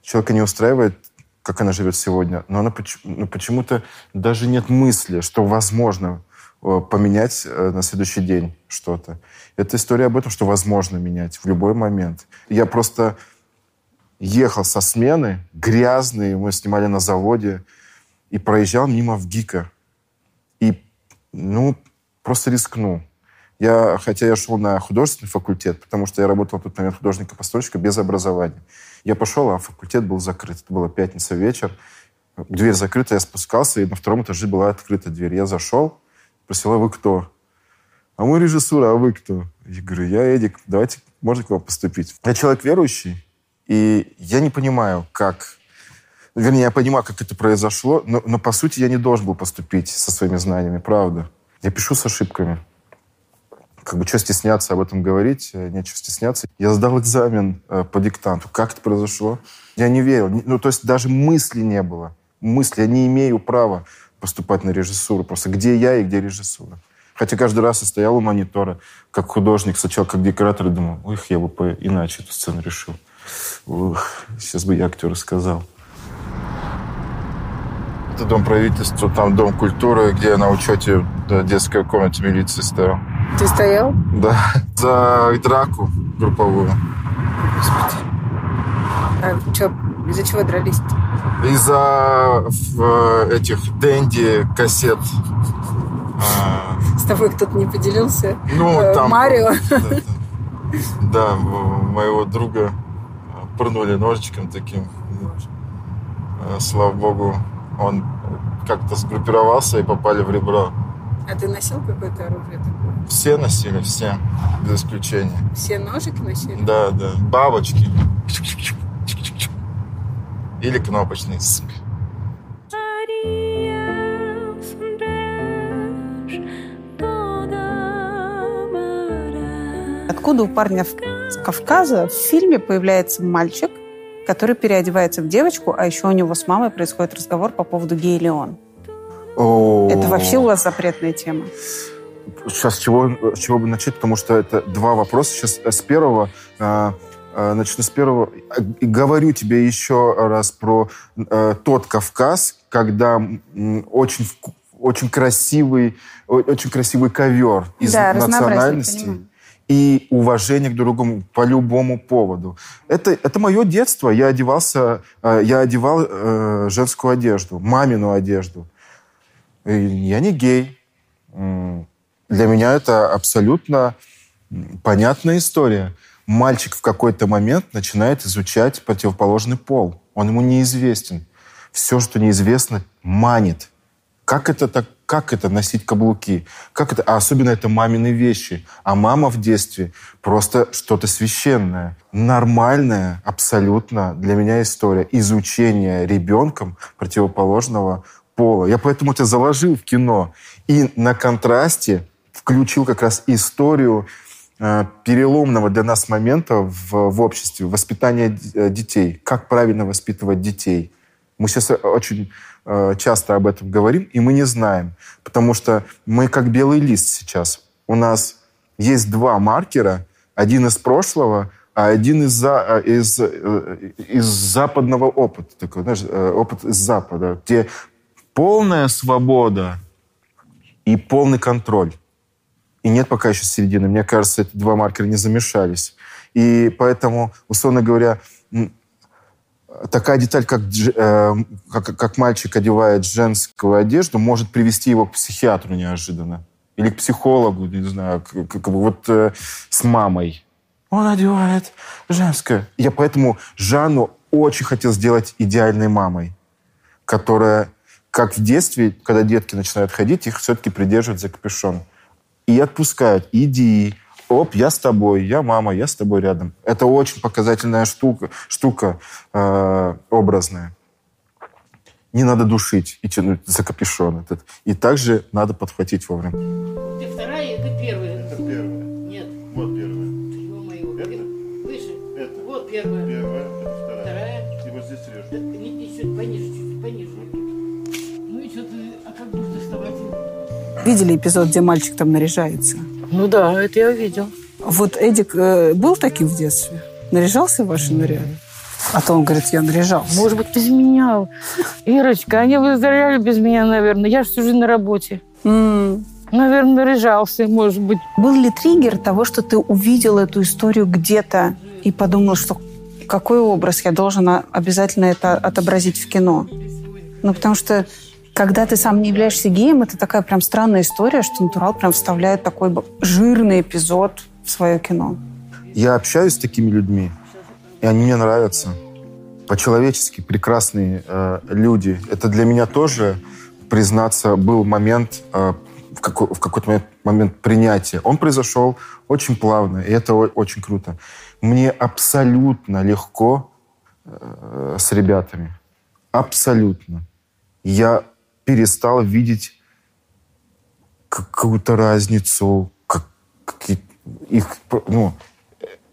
человека не устраивает, как она живет сегодня, но она ну, почему-то даже нет мысли, что возможно э, поменять э, на следующий день что-то. Это история об этом, что возможно менять в любой момент. Я просто ехал со смены, грязный, мы снимали на заводе, и проезжал мимо в ГИКа. И, ну, просто рискнул. Я, хотя я шел на художественный факультет, потому что я работал в тот момент художника-постройщика без образования. Я пошел, а факультет был закрыт. Это была пятница вечер. Дверь закрыта, я спускался, и на втором этаже была открыта дверь. Я зашел, спросил, а вы кто? А мы режиссура, а вы кто? Я говорю, я Эдик, давайте, можно к вам поступить? Я человек верующий, и я не понимаю, как... Вернее, я понимаю, как это произошло, но, но по сути я не должен был поступить со своими знаниями, правда. Я пишу с ошибками. Как бы что стесняться об этом говорить, э, нечего стесняться. Я сдал экзамен э, по диктанту. Как это произошло? Я не верил. Ну, то есть даже мысли не было. Мысли. Я не имею права поступать на режиссуру. Просто где я и где режиссура. Хотя каждый раз я стоял у монитора, как художник, сначала как декоратор, и думал, ох, я бы по- иначе эту сцену решил. Ух, сейчас бы я актеру сказал. Это дом правительства, там дом культуры, где я на учете в детской комнате милиции стоял. Ты стоял? Да, за драку групповую. А чё, из-за чего дрались Из-за в, этих Дэнди кассет. А, С тобой кто-то не поделился? Ну, Э, там... Марио? Да, м- моего друга пырнули ножичком таким. Э, Слава богу, он как-то сгруппировался и попали в ребро. А ты носил какое-то оружие такое? Все носили, все, без исключения. Все ножики носили? Да, да. Бабочки. Или кнопочный. Откуда у парня с Кавказа в фильме появляется мальчик, который переодевается в девочку, а еще у него с мамой происходит разговор по поводу гей ли он? Это вообще у вас запретная тема? Сейчас с чего, с чего бы начать, потому что это два вопроса. Сейчас с первого э, э, начну с первого. И говорю тебе еще раз про э, тот Кавказ, когда м, очень очень красивый, очень красивый ковер из Да, национальностей и уважение к другому по любому поводу. Это, это мое детство. Я одевался, э, я одевал э, женскую одежду, мамину одежду. Я не гей. Для меня это абсолютно понятная история. Мальчик в какой-то момент начинает изучать противоположный пол. Он ему неизвестен. Все, что неизвестно, манит. Как это так как это носить каблуки, как это, а особенно это мамины вещи. А мама в детстве просто что-то священное. Нормальная абсолютно для меня история изучения ребенком противоположного пола. Я поэтому это заложил в кино. И на контрасте включил как раз историю э, переломного для нас момента в, в обществе, воспитания д- э, детей. Как правильно воспитывать детей. Мы сейчас очень э, часто об этом говорим, и мы не знаем. Потому что мы как белый лист сейчас. У нас есть два маркера, один из прошлого, а один из, за, из, из западного опыта. Такой, знаешь, опыт из Запада, где полная свобода и полный контроль. И нет пока еще середины. Мне кажется, эти два маркера не замешались. И поэтому, условно говоря, такая деталь, как, э, как, как мальчик одевает женскую одежду, может привести его к психиатру неожиданно. Или к психологу, не знаю, к- к- вот э, с мамой. Он одевает женское. Я поэтому Жанну очень хотел сделать идеальной мамой, которая, как в детстве, когда детки начинают ходить, их все-таки придерживают за капюшон. И отпускают. Иди. Оп, я с тобой, я мама, я с тобой рядом. Это очень показательная штука, штука э, образная. Не надо душить и тянуть за капюшон этот. И также надо подхватить вовремя. Видели эпизод, где мальчик там наряжается? Ну да, это я видел. Вот Эдик э, был таким в детстве? Наряжался в ваши наряды? А то он говорит, я наряжался. Может быть, без меня. Ирочка, они выздоровели без меня, наверное. Я же всю жизнь на работе. Наверное, наряжался, может быть. Был ли триггер того, что ты увидел эту историю где-то и подумал, что какой образ я должен обязательно это отобразить в кино? Ну, потому что когда ты сам не являешься геем, это такая прям странная история, что натурал прям вставляет такой жирный эпизод в свое кино. Я общаюсь с такими людьми, и они мне нравятся. По-человечески прекрасные э, люди. Это для меня тоже, признаться, был момент, э, в, какой- в какой-то момент, момент принятия. Он произошел очень плавно, и это очень круто. Мне абсолютно легко э, с ребятами. Абсолютно. Я перестал видеть какую-то разницу, как, их, ну,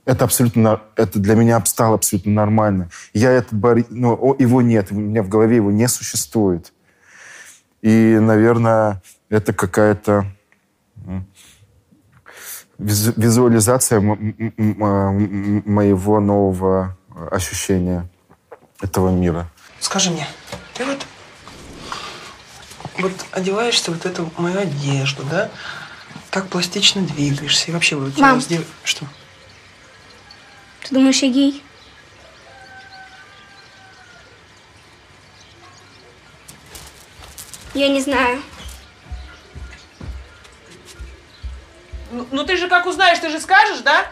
это абсолютно, это для меня стало абсолютно нормально. Я этот барь, ну, его нет, у меня в голове его не существует. И, наверное, это какая-то визуализация м- моего нового ощущения этого мира. Скажи мне, ты вот, вот одеваешься вот эту мою одежду, да? Так пластично двигаешься. И вообще вот у тебя Мам. с дев- Что? Ты думаешь, я гей? Я не знаю. Ну, ну ты же как узнаешь, ты же скажешь, да?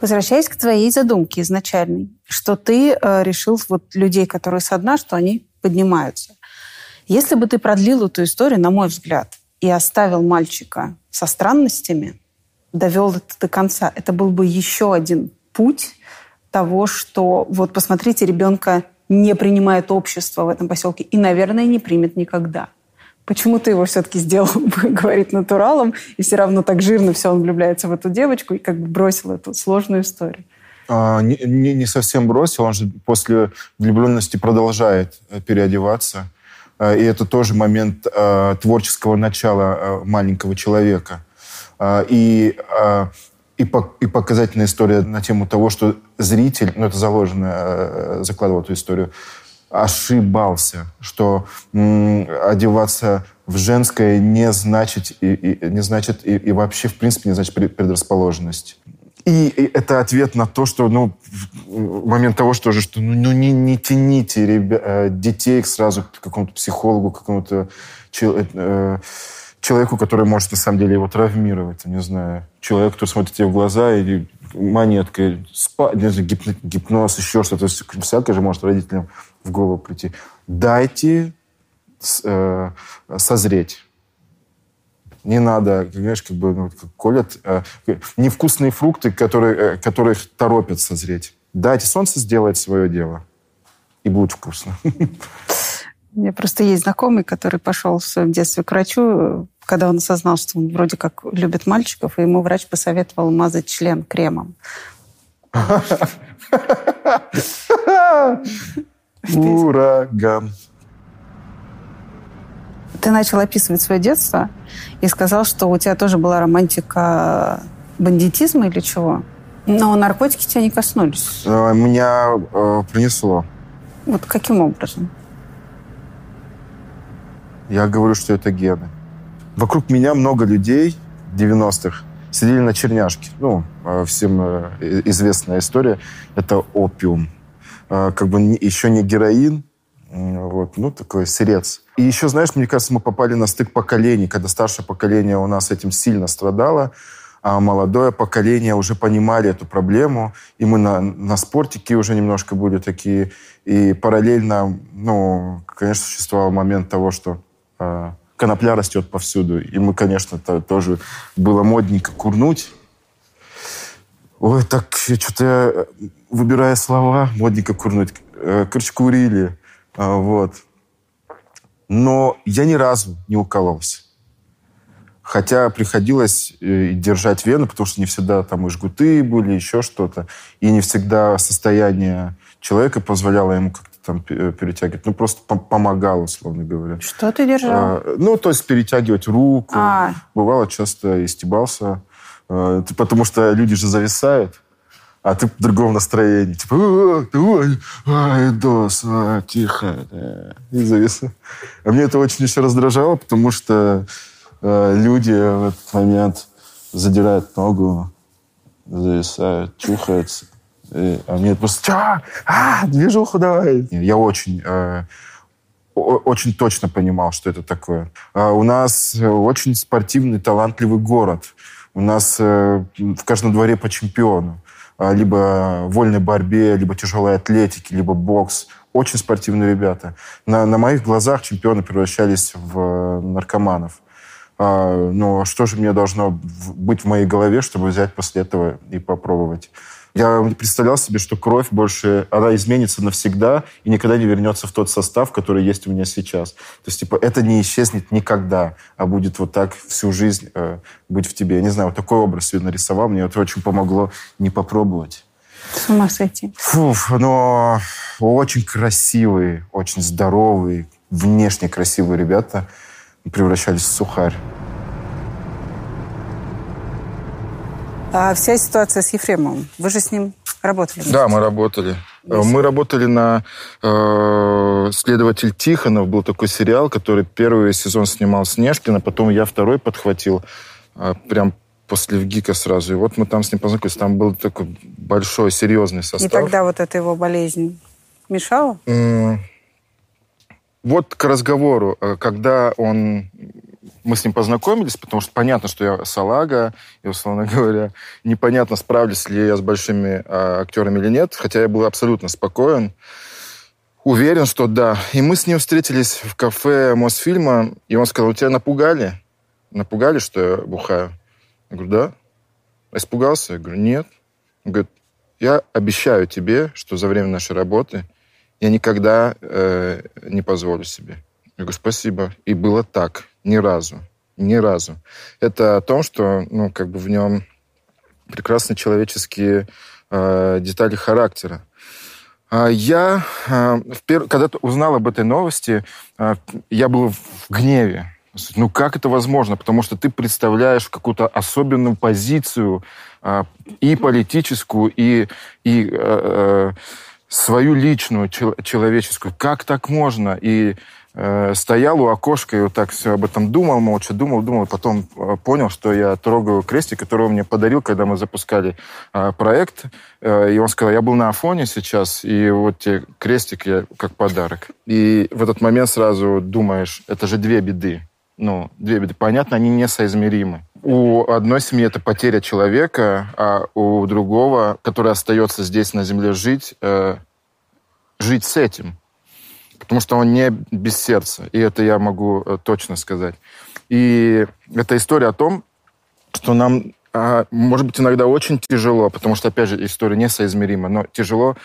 Возвращаясь к твоей задумке изначальной, что ты э, решил вот людей, которые со дна, что они поднимаются. Если бы ты продлил эту историю, на мой взгляд, и оставил мальчика со странностями, довел это до конца, это был бы еще один путь того, что вот посмотрите, ребенка не принимает общество в этом поселке и, наверное, не примет никогда. Почему ты его все-таки сделал, говорит, натуралом, и все равно так жирно все, он влюбляется в эту девочку и как бы бросил эту сложную историю? А, не, не- не совсем бросил, он же после влюбленности продолжает переодеваться. А, И это тоже момент э, творческого начала э, маленького человека. И, и, по- и показательная история на тему того, что зритель, ну это заложено, э, закладывал эту историю, ошибался, что м, одеваться в женское не значит, и, и- не значит и, и вообще, в принципе, не значит пред- предрасположенность. И, это ответ на то, что, ну, момент того, что же, что ну, ну, не, не тяните ребя- э, детей сразу к какому-то психологу, к какому-то чел- э, человеку, который может на самом деле его травмировать, не знаю, человек, который смотрит тебе в глаза и монеткой, спа, не знаю, гипно- гипноз, еще что-то, То есть всякое же может родителям в голову прийти. Дайте с- э, созреть. Не надо, знаешь, как бы ну, как колят э, невкусные фрукты, которые, э, которые торопят созреть. Дайте солнце сделает свое дело. И будет вкусно. У меня просто есть знакомый, который пошел в своем детстве к врачу, когда он осознал, что он вроде как любит мальчиков, и ему врач посоветовал мазать член кремом. Ураган. Ты начал описывать свое детство и сказал, что у тебя тоже была романтика бандитизма или чего? Но наркотики тебя не коснулись. Э, Меня э, принесло. Вот каким образом? Я говорю, что это гены. Вокруг меня много людей 90-х сидели на черняшке. Ну, э, всем э, известная история. Это опиум. Как бы еще не героин, вот, ну, такой сырец. И еще, знаешь, мне кажется, мы попали на стык поколений, когда старшее поколение у нас этим сильно страдало, а молодое поколение уже понимали эту проблему, и мы на, на спортике уже немножко были такие, и параллельно, ну, конечно, существовал момент того, что э, конопля растет повсюду, и мы, конечно, то- тоже было модненько курнуть. Ой, так, что-то выбирая слова, модненько курнуть. Э, Короче, курили. А, Вот. Но я ни разу не укололся. Хотя приходилось э, держать вену, потому что не всегда там и жгуты были, еще что-то. И не всегда состояние человека позволяло ему как-то там пе- перетягивать. Ну, просто пом- помогало, условно говоря. Что ты держал? А, ну, то есть перетягивать руку. А. Бывало, часто истебался. А, потому что люди же зависают, а ты в другом настроении. Типа, «О, ой, ай, дос, а, тихо. да». И завис. А мне это очень еще раздражало, потому что э, люди в этот момент задирают ногу, зависают, чухаются. И- а мне это просто, «Чё? а, движуху давай. Я очень э, очень точно понимал, что это такое. А у нас очень спортивный, талантливый город. У нас э, в каждом дворе по чемпиону. А, Либо вольной борьбе, либо тяжелой атлетике, либо бокс. Очень спортивные ребята. На, на моих глазах чемпионы превращались в э, наркоманов. А, но что же мне должно быть в моей голове, чтобы взять после этого и попробовать? Я не представлял себе, что кровь больше, она изменится навсегда и никогда не вернется в тот состав, который есть у меня сейчас. То есть, типа, это не исчезнет никогда, а будет вот так всю жизнь э, быть в тебе. Я не знаю, вот такой образ себе нарисовал, мне это очень помогло не попробовать. С ума сойти. Фуф, но очень красивые, очень здоровые, внешне красивые ребята превращались в сухарь. А вся ситуация с Ефремовым, вы же с ним работали? Да, мы работали. Мы работали на э, «Следователь Тихонов». Был такой сериал, который первый сезон снимал Снежкина, потом я второй подхватил э, прям после ВГИКа сразу. И вот мы там с ним познакомились. Там был такой большой, серьезный И состав. тогда вот эта его болезнь мешала? М, Вот к разговору, э, когда он мы с ним познакомились, потому что понятно, что я салага, и, условно говоря, непонятно, справлюсь ли я с большими э, актерами или нет, хотя я был абсолютно спокоен, уверен, что да. И мы с ним встретились в кафе Мосфильма, и он сказал, тебя напугали? Напугали, что я бухаю? Я говорю, да. Испугался? Я говорю, нет. Он говорит, я обещаю тебе, что за время нашей работы я никогда э, не позволю себе. Я говорю, спасибо. И было так. Ни разу. Ни разу. Это о том, что, ну, как бы в нем прекрасные человеческие э, детали характера. А Я, э, когда узнал об этой новости, э, я был в гневе. Ну, как это возможно? Потому что ты представляешь какую-то особенную позицию э, и политическую, и, и э, свою личную, чел- человеческую. Как так можно? И э, стоял у окошка и вот так все об этом думал, молча думал, думал, потом э, понял, что я трогаю крестик, который он мне подарил, когда мы запускали э, проект. И он сказал, я был на Афоне сейчас, и вот тебе крестик я как подарок. И в этот момент сразу думаешь, это же две беды. Ну, две беды. Понятно, они несоизмеримы. У одной семьи это потеря человека, а у другого, который остается здесь на земле жить, жить с этим. Потому что он не без сердца. И это я могу э, точно сказать. И это история о том, что нам, а, может быть, иногда очень тяжело, потому что, опять же, история несоизмерима, но тяжело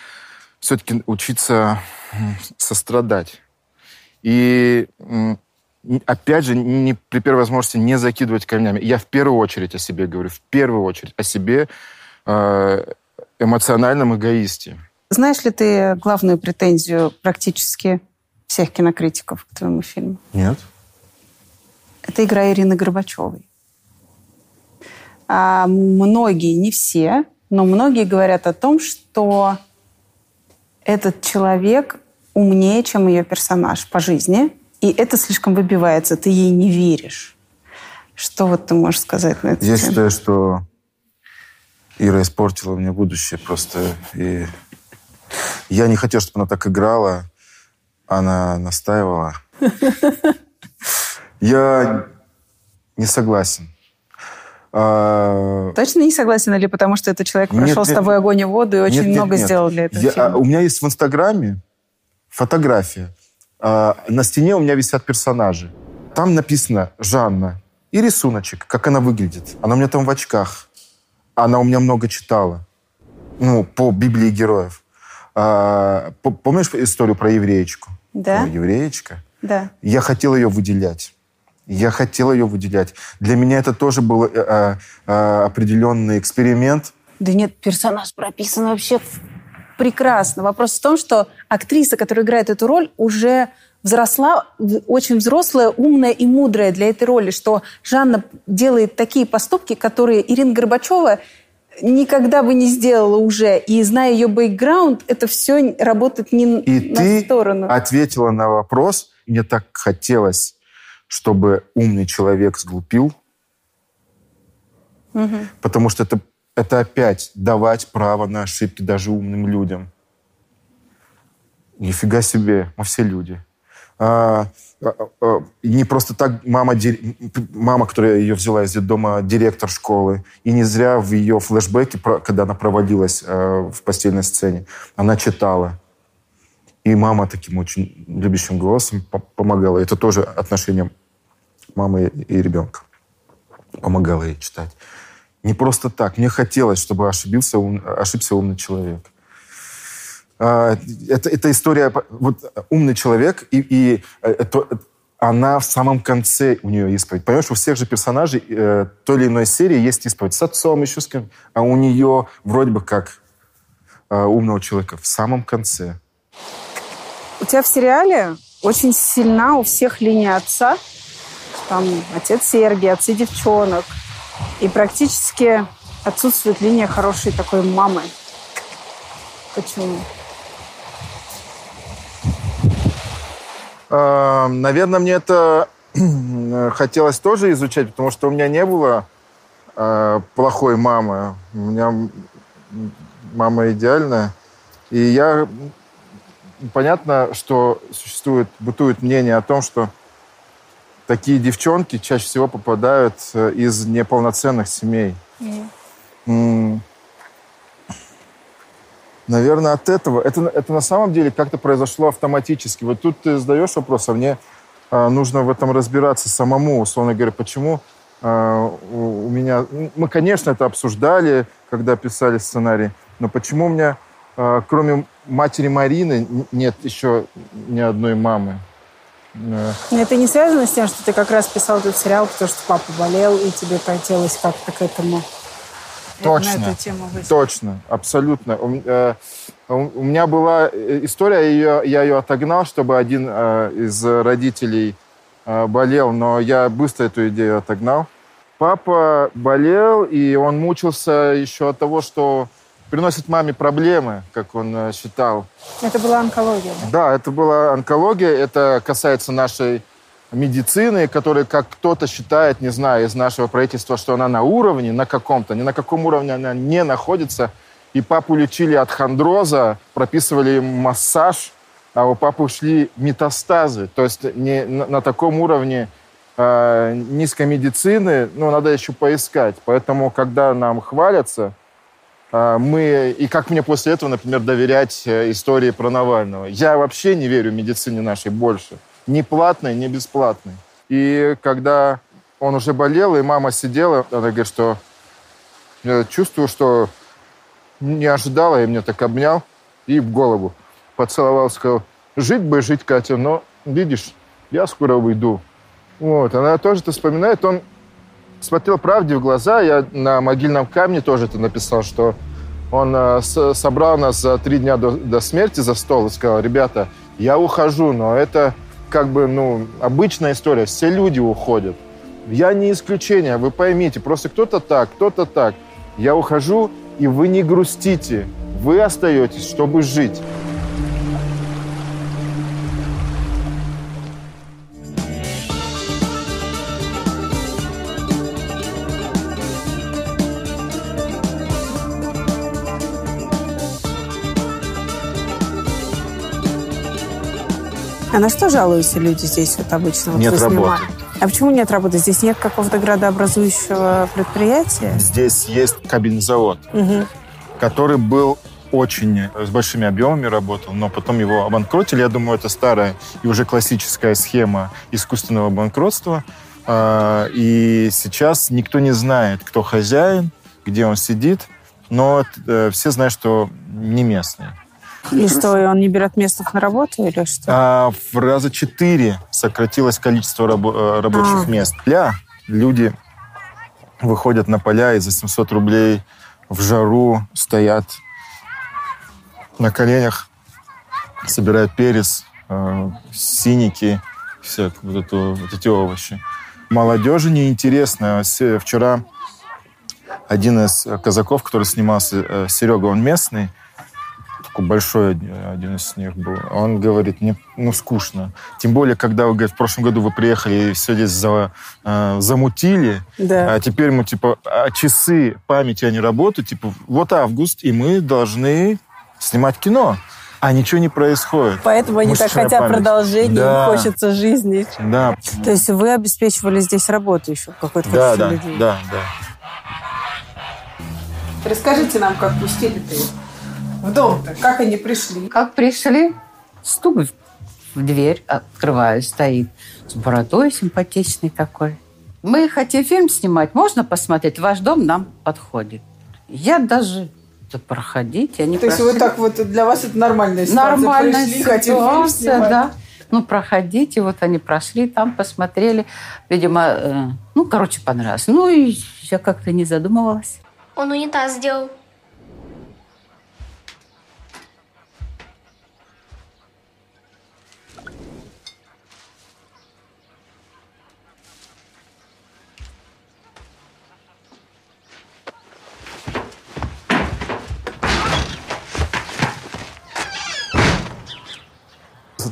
все-таки учиться сострадать. И опять же, не, при первой возможности не закидывать камнями. Я в первую очередь о себе говорю, в первую очередь о себе э, эмоциональном эгоисте. Знаешь ли ты главную претензию практически всех кинокритиков к твоему фильму? Нет. Это игра Ирины Горбачевой. А многие, не все, но многие говорят о том, что этот человек умнее, чем ее персонаж по жизни, и это слишком выбивается, ты ей не веришь. Что вот ты можешь сказать на это? Я считаю, что Ира испортила мне будущее просто. И я не хотел, чтобы она так играла. Она настаивала. Я не согласен. А, Точно не согласен или потому что этот человек Нет, прошел с нет. тобой огонь и воду и очень Нет, много нет. сделал для этого Я- фильма? а, у меня есть в Инстаграме фотография. А, на стене у меня висят персонажи. Там написано «Жанна». И рисуночек, как она выглядит. Она у меня там в очках. Она у меня много читала. Ну, по Библии героев. По- помнишь историю про евреечку? Да, евреечка. да. Я хотел ее выделять. Я хотел ее выделять. Для меня это тоже был э, э, э, определенный эксперимент. Да нет, персонаж прописан вообще прекрасно. Вопрос в том, что актриса, которая играет эту роль, уже взросла, очень взрослая, умная и мудрая для этой роли, что Жанна делает такие поступки, которые Ирина Горбачева никогда бы не сделала уже. И зная ее бэкграунд, это все работает не И на ты сторону. ответила на вопрос. Мне так хотелось, чтобы умный человек сглупил, Мгм. потому что это, это опять давать право на ошибки даже умным людям. Нифига себе, мы все люди. А, а, а, не просто так мама, мама, которая ее взяла из детдома, директор школы. И не зря в ее флешбеке, когда она проводилась в постельной сцене, она читала. И мама таким очень любящим голосом по- помогала. Это тоже отношение мамы и ребенка. Помогала ей читать. Не просто так. Мне хотелось, чтобы ошибился, ошибся умный человек. А, Это, это история... Вот умный человек, и, и это- она в самом конце у нее исповедь. Понимаешь, у всех же персонажей э, той или иной серии есть исповедь с отцом, еще с кем А у нее вроде бы как э, умного человека в самом конце. У тебя в сериале очень сильна у всех линия отца. Там отец Сергий, отцы девчонок. И практически отсутствует линия хорошей такой мамы. Почему? Наверное, мне это хотелось тоже изучать, потому что у меня не было э, плохой мамы. У меня мама идеальная. И я... Понятно, что существует, бытует мнение о том, что такие девчонки чаще всего попадают э, из неполноценных семей. М, Наверное, от этого. Это, это на самом деле как-то произошло автоматически. Вот тут ты задаешь вопрос, а мне а, нужно в этом разбираться самому, условно говоря, почему а, у, у меня... Мы, конечно, это обсуждали, когда писали сценарий, но почему у меня, а, кроме матери Марины, нет еще ни одной мамы? Э, это не связано с тем, что ты как раз писал этот сериал, потому что папа болел, и тебе хотелось как-то к этому Точно. на эту тему выйти. Точно, абсолютно. У, э, у- у меня была э, история, ее, я ее отогнал, чтобы один э, из родителей э, болел, но я быстро эту идею отогнал. Папа болел, и он мучился еще от того, что приносит маме проблемы, как он э, считал. Это была онкология. да? Да, это была онкология, это касается нашей медицины, которая, как кто-то считает, не знаю, из нашего правительства, что она на уровне, на каком-то, ни на каком уровне она не находится. И папу лечили от хондроза, прописывали ему массаж, а у папы ушли метастазы. То есть не, на, на таком уровне э, низкой медицины, ну, надо еще поискать. Поэтому, когда нам хвалятся, а, мы, и как мне после этого, например, доверять э, истории про Навального? Я вообще не верю медицине нашей больше. Ни платной, ни бесплатной. И когда он уже болел, и мама сидела. Она говорит, что я чувствую, что не ожидала, и мне так обнял и в голову поцеловал, сказал, жить бы жить, Катя, но, видишь, я скоро уйду. Вот, она тоже это вспоминает. Он смотрел правде в глаза. Я на могильном камне тоже это написал, что он э, с- собрал нас за три дня до, до смерти за стол и сказал, ребята, я ухожу, но это как бы, ну, обычная история. Все люди уходят. Я не исключение, вы поймите. Просто кто-то так, кто-то так. Я ухожу, и вы не грустите. Вы остаетесь, чтобы жить. А на что жалуются люди здесь вот обычно? Вот Нет снимали? работы. А почему нет работы? Здесь нет какого-то градообразующего предприятия? Здесь есть кабельный завод, Мгм. который был очень э, с большими объемами работал, но потом его обанкротили. Я думаю, это старая и уже классическая схема искусственного банкротства. А, И сейчас никто не знает, кто хозяин, где он сидит, но э, все знают, что не местный. И что, и он не берет местных на работу или что? А в раза четыре сократилось количество рабо- э, рабочих А. мест. Поля, люди выходят на поля и за 700 рублей в жару стоят на коленях, собирают перец, э, синики, все вот, это- вот эти овощи. Молодежи неинтересно. Се- Вчера один из э, казаков, который снимался, э, Серега, он местный, такой большой один из них был. Он говорит, мне ну, скучно. Тем более, когда вы, говорит, в прошлом году вы приехали и все здесь за, э, замутили, Да. а теперь мы, типа, а часы памяти, они работают, типа, вот август, и мы должны снимать кино, а ничего не происходит. Поэтому они так Мышечная хотят память. продолжения, Да. им хочется жизни. Да. То есть вы обеспечивали здесь работу еще в какое-то Да, количество да, людей? да, да. Расскажите нам, как пустили-то их в дом-то, как они пришли? Как пришли, стук в дверь, открываю, стоит с бородой симпатичный такой. Мы хотим фильм снимать, можно посмотреть? Ваш дом нам подходит. Я даже да проходите, они То есть прошли. вот так вот для вас это нормальная ситуация? Нормальная Пришли, хотим фильм ситуация, снимать. да. Ну, проходите, вот они прошли, там посмотрели. Видимо, э, ну, короче, понравилось. Ну, и я как-то не задумывалась. Он унитаз сделал.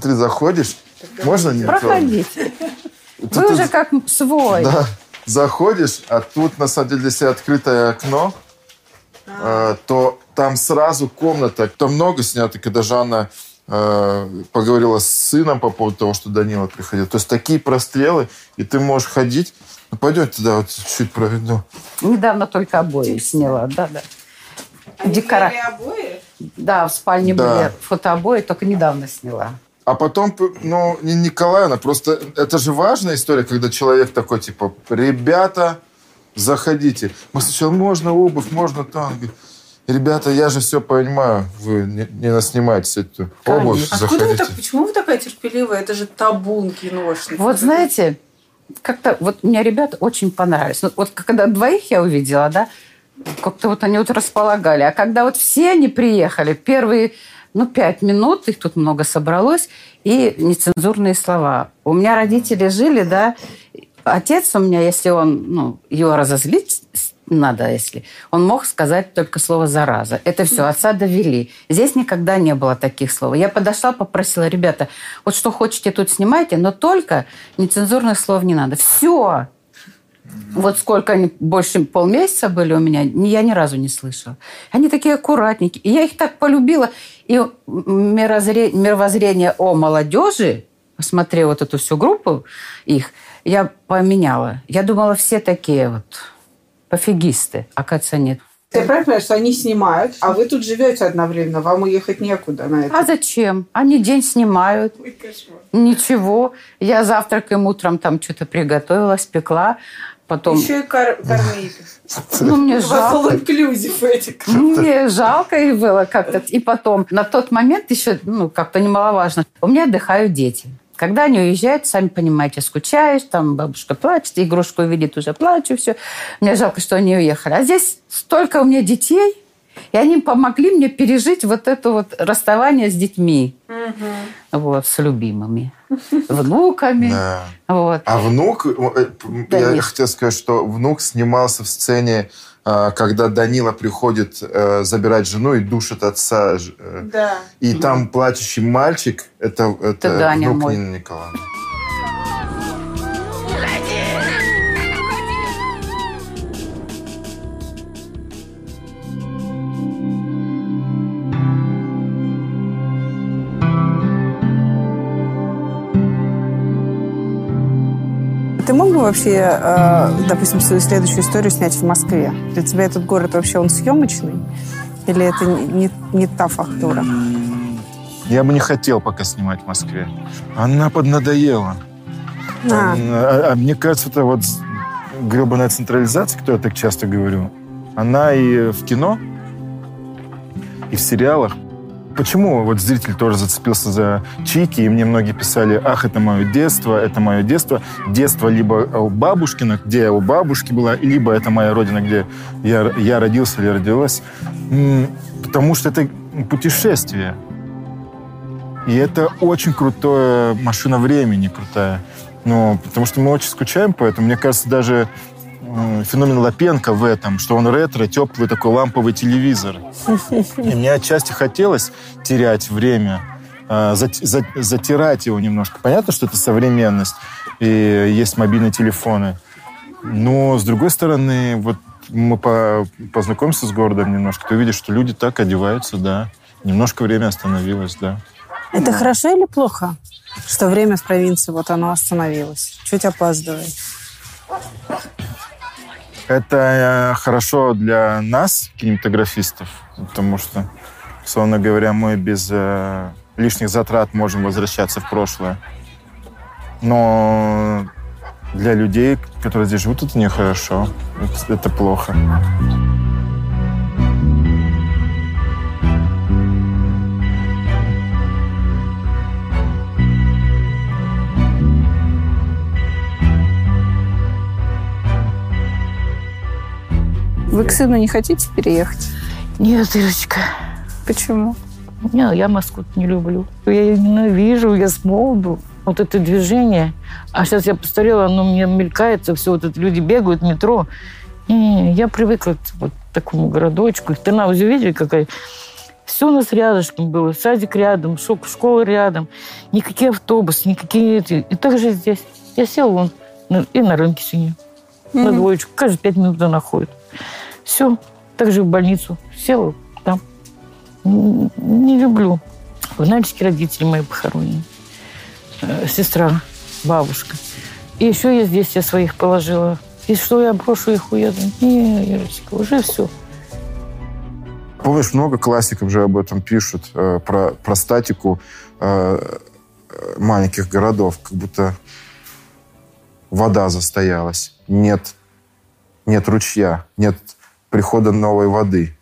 Смотри, заходишь, можно не Проходите. Тут Вы ты- уже как свой. Да. Заходишь, а тут, на самом деле, если открытое окно, э, то там сразу комната. Там много снято, когда Жанна э, поговорила с сыном по поводу того, что Данила приходил. То есть такие прострелы, и ты можешь ходить. Ну, пойдем туда, вот чуть проведу. Недавно только обои сняла, да, да. Декора... Да, в спальне Да. были фотообои, только недавно сняла. А потом, ну, не Николаевна, просто это же важная история, когда человек такой, типа, ребята, заходите. Мы сначала, можно обувь, можно там. Ребята, я же все понимаю, вы не, не наснимаете эту обувь, Откуда вы заходите. так, почему вы такая терпеливая? Это же табун киношный. Вот знаете, как-то вот мне ребята очень понравились. Ну, вот когда двоих я увидела, да, как-то вот они вот располагали. А когда вот все они приехали, первые, ну, пять минут, их тут много собралось, и нецензурные слова. У меня родители жили, да, отец у меня, если он, ну, его разозлить надо, если, он мог сказать только слово «зараза». Это все, отца довели. Здесь никогда не было таких слов. Я подошла, попросила, ребята, вот что хотите тут снимайте, но только нецензурных слов не надо. Все. Вот сколько они, больше полмесяца были у меня, я ни разу не слышала. Они такие аккуратненькие. И я их так полюбила. И мирозре- мировоззрение о молодежи, посмотрев вот эту всю группу их, я поменяла. Я думала, все такие вот пофигисты. Оказывается, нет. Ты правильно понимаешь, что они снимают, а вы тут живете одновременно, вам уехать некуда на это? А зачем? Они день снимают. Ничего. Я завтракаем утром там что-то приготовила, спекла. Потом... Еще и кор- кормить. Ну, мне жалко. этик. Мне жалко их было как-то. И потом, на тот момент еще, ну, как-то немаловажно, у меня отдыхают дети. Когда они уезжают, сами понимаете, скучаешь, там бабушка плачет, игрушку видит, уже плачу, все. Мне жалко, что они уехали. А здесь столько у меня детей, и они помогли мне пережить вот это вот расставание с детьми, вот, с любимыми, внуками. Да. Вот. А внук, э, Да, я нет. хотел сказать, что внук снимался в сцене, э, когда Данила приходит э, забирать жену и душит отца. э, Да. И там плачущий мальчик, это, это, Даня внук мой. Нины Николаевны. Ты мог бы вообще, э, допустим, свою следующую историю снять в Москве? Для тебя этот город вообще он съемочный? Или это не, не- та фактура? Я бы не хотел пока снимать в Москве. Она поднадоела. А. А, а мне кажется, это вот гребаная централизация, которую я так часто говорю, она и в кино, и в сериалах. Почему вот зритель тоже зацепился за Чики, и мне многие писали, ах, это мое детство, это мое детство. Детство либо у бабушкина, где я у бабушки была, либо это моя родина, где я, я родился или родилась. Потому что это путешествие. И это очень крутая машина времени, крутая. Ну, потому что мы очень скучаем по этому. Мне кажется, даже феномен Лапенко в этом, что он ретро, теплый такой ламповый телевизор. И мне отчасти хотелось терять время, за- затирать его немножко. Понятно, что это современность, и есть мобильные телефоны. Но, с другой стороны, вот мы по- познакомимся с городом немножко, ты увидишь, что люди так одеваются, да. Немножко время остановилось, да. Это хорошо или плохо, что время в провинции вот оно остановилось? Чуть опаздывает. Это э, хорошо для нас, кинематографистов, потому что, условно говоря, мы без э, лишних затрат можем возвращаться в прошлое. Но для людей, которые здесь живут, это нехорошо. Это, это плохо. Вы к сыну не хотите переехать? Нет, Ирочка. Почему? Не, я Москву не люблю. Я ее ненавижу, я с молоду. Вот это движение. А сейчас я постарела, оно мне мелькается, все вот это люди бегают в метро. Не, я привыкла к вот такому городочку. Тернаузе видели, какая? Все у нас рядышком было. Садик рядом, школа рядом. Никакие автобусы, никакие. И так же здесь. Я села вон на- и на рынке сегодня. На Мгм. двоечку. Каждые пять минут она ходит. Все. Так же в больницу. Села там. Не люблю. В Нальчике родители мои похоронены. Э, Сестра, бабушка. И еще я здесь я своих положила. И что, я брошу их, уеду? Не, Ирочка, уже все. Помнишь, много классиков же об этом пишут, э, про, про статику э, э, маленьких городов, как будто вода застоялась, нет, нет ручья, нет прихода новой воды.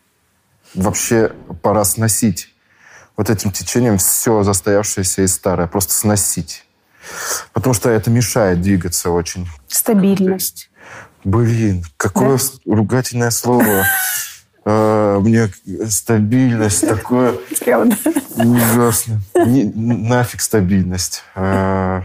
Вообще пора сносить вот этим течением все застоявшееся и старое, просто сносить. Потому что это мешает двигаться очень. Стабильность. Блин, какое Да? ругательное слово. А, Мне стабильность такое ужасно. Нафиг стабильность. А,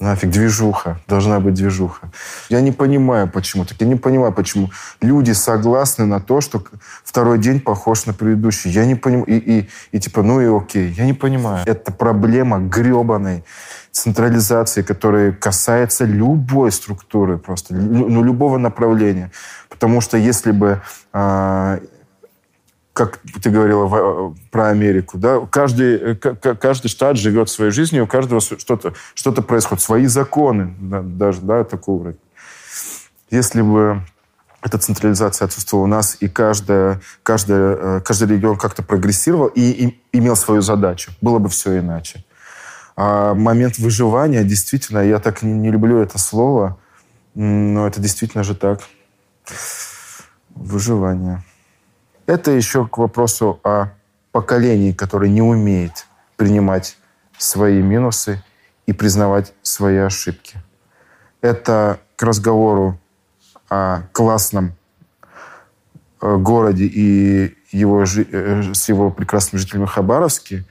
Нафиг движуха. Должна быть движуха. Я не понимаю, почему так. Я не понимаю, почему люди согласны на то, что второй день похож на предыдущий. Я не понимаю. И, и, и типа, ну и окей. Я не понимаю. Это проблема гребаной централизации, которая касается любой структуры просто, ну, любого направления. Потому что если бы а, как ты говорила в- про Америку, да, каждый, э, каждый штат живет своей жизнью, у каждого что-то что происходит, свои законы да, даже, да, такого уровня. Если бы эта централизация отсутствовала у нас, и каждая, каждая, э, каждый регион как-то прогрессировал и, и имел свою задачу. Было бы все иначе. А момент выживания, действительно, я так не, не люблю это слово, но это действительно же так. Выживание. Это еще к вопросу о поколении, которое не умеет принимать свои минусы и признавать свои ошибки. Это к разговору о классном э, городе и его, э, с его прекрасными жителями Хабаровске.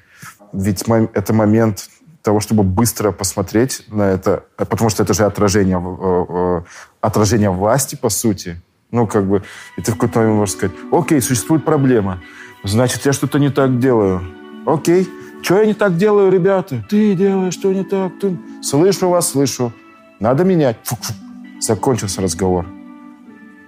Ведь это момент того, чтобы быстро посмотреть на это, потому что это же отражение, э, отражение власти, по сути. Ну, как бы, и ты в какой-то момент можешь сказать, окей, существует проблема, значит, я что-то не так делаю. Окей, что я не так делаю, ребята? Ты делаешь что не так. Ты... Слышу вас, слышу. Надо менять. Фу -фу. Закончился разговор.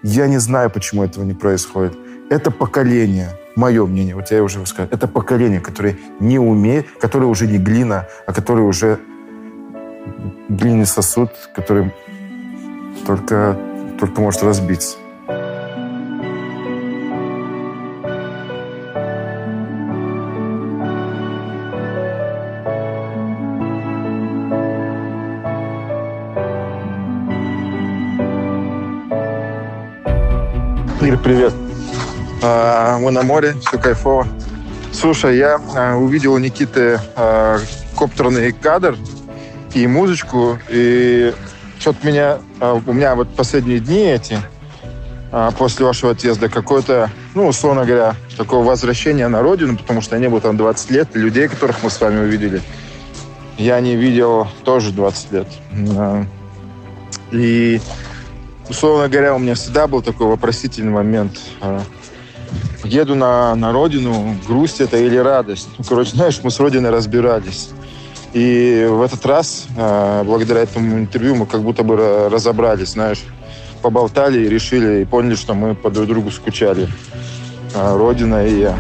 Я не знаю, почему этого не происходит. Это поколение, мое мнение, вот я уже сказал, это поколение, которое не умеет, которое уже не глина, а которое уже глиняный сосуд, который только, только может разбиться. Игорь, привет. А, мы на море, все кайфово. Слушай, я а, увидел у Никиты а, коптерный кадр и музычку, и что-то меня, у меня вот последние дни эти, после вашего отъезда, какое-то, ну, условно говоря, такое возвращение на родину, потому что я не был там 20 лет, людей, которых мы с вами увидели, я не видел тоже 20 лет. И условно говоря, у меня всегда был такой вопросительный момент. А, еду на, на родину, грусть это или радость? Ну, короче, знаешь, мы с родиной разбирались. И в этот раз, а, благодаря этому интервью, мы как будто бы разобрались, знаешь, поболтали и решили, и поняли, что мы по друг другу скучали. А, родина и я.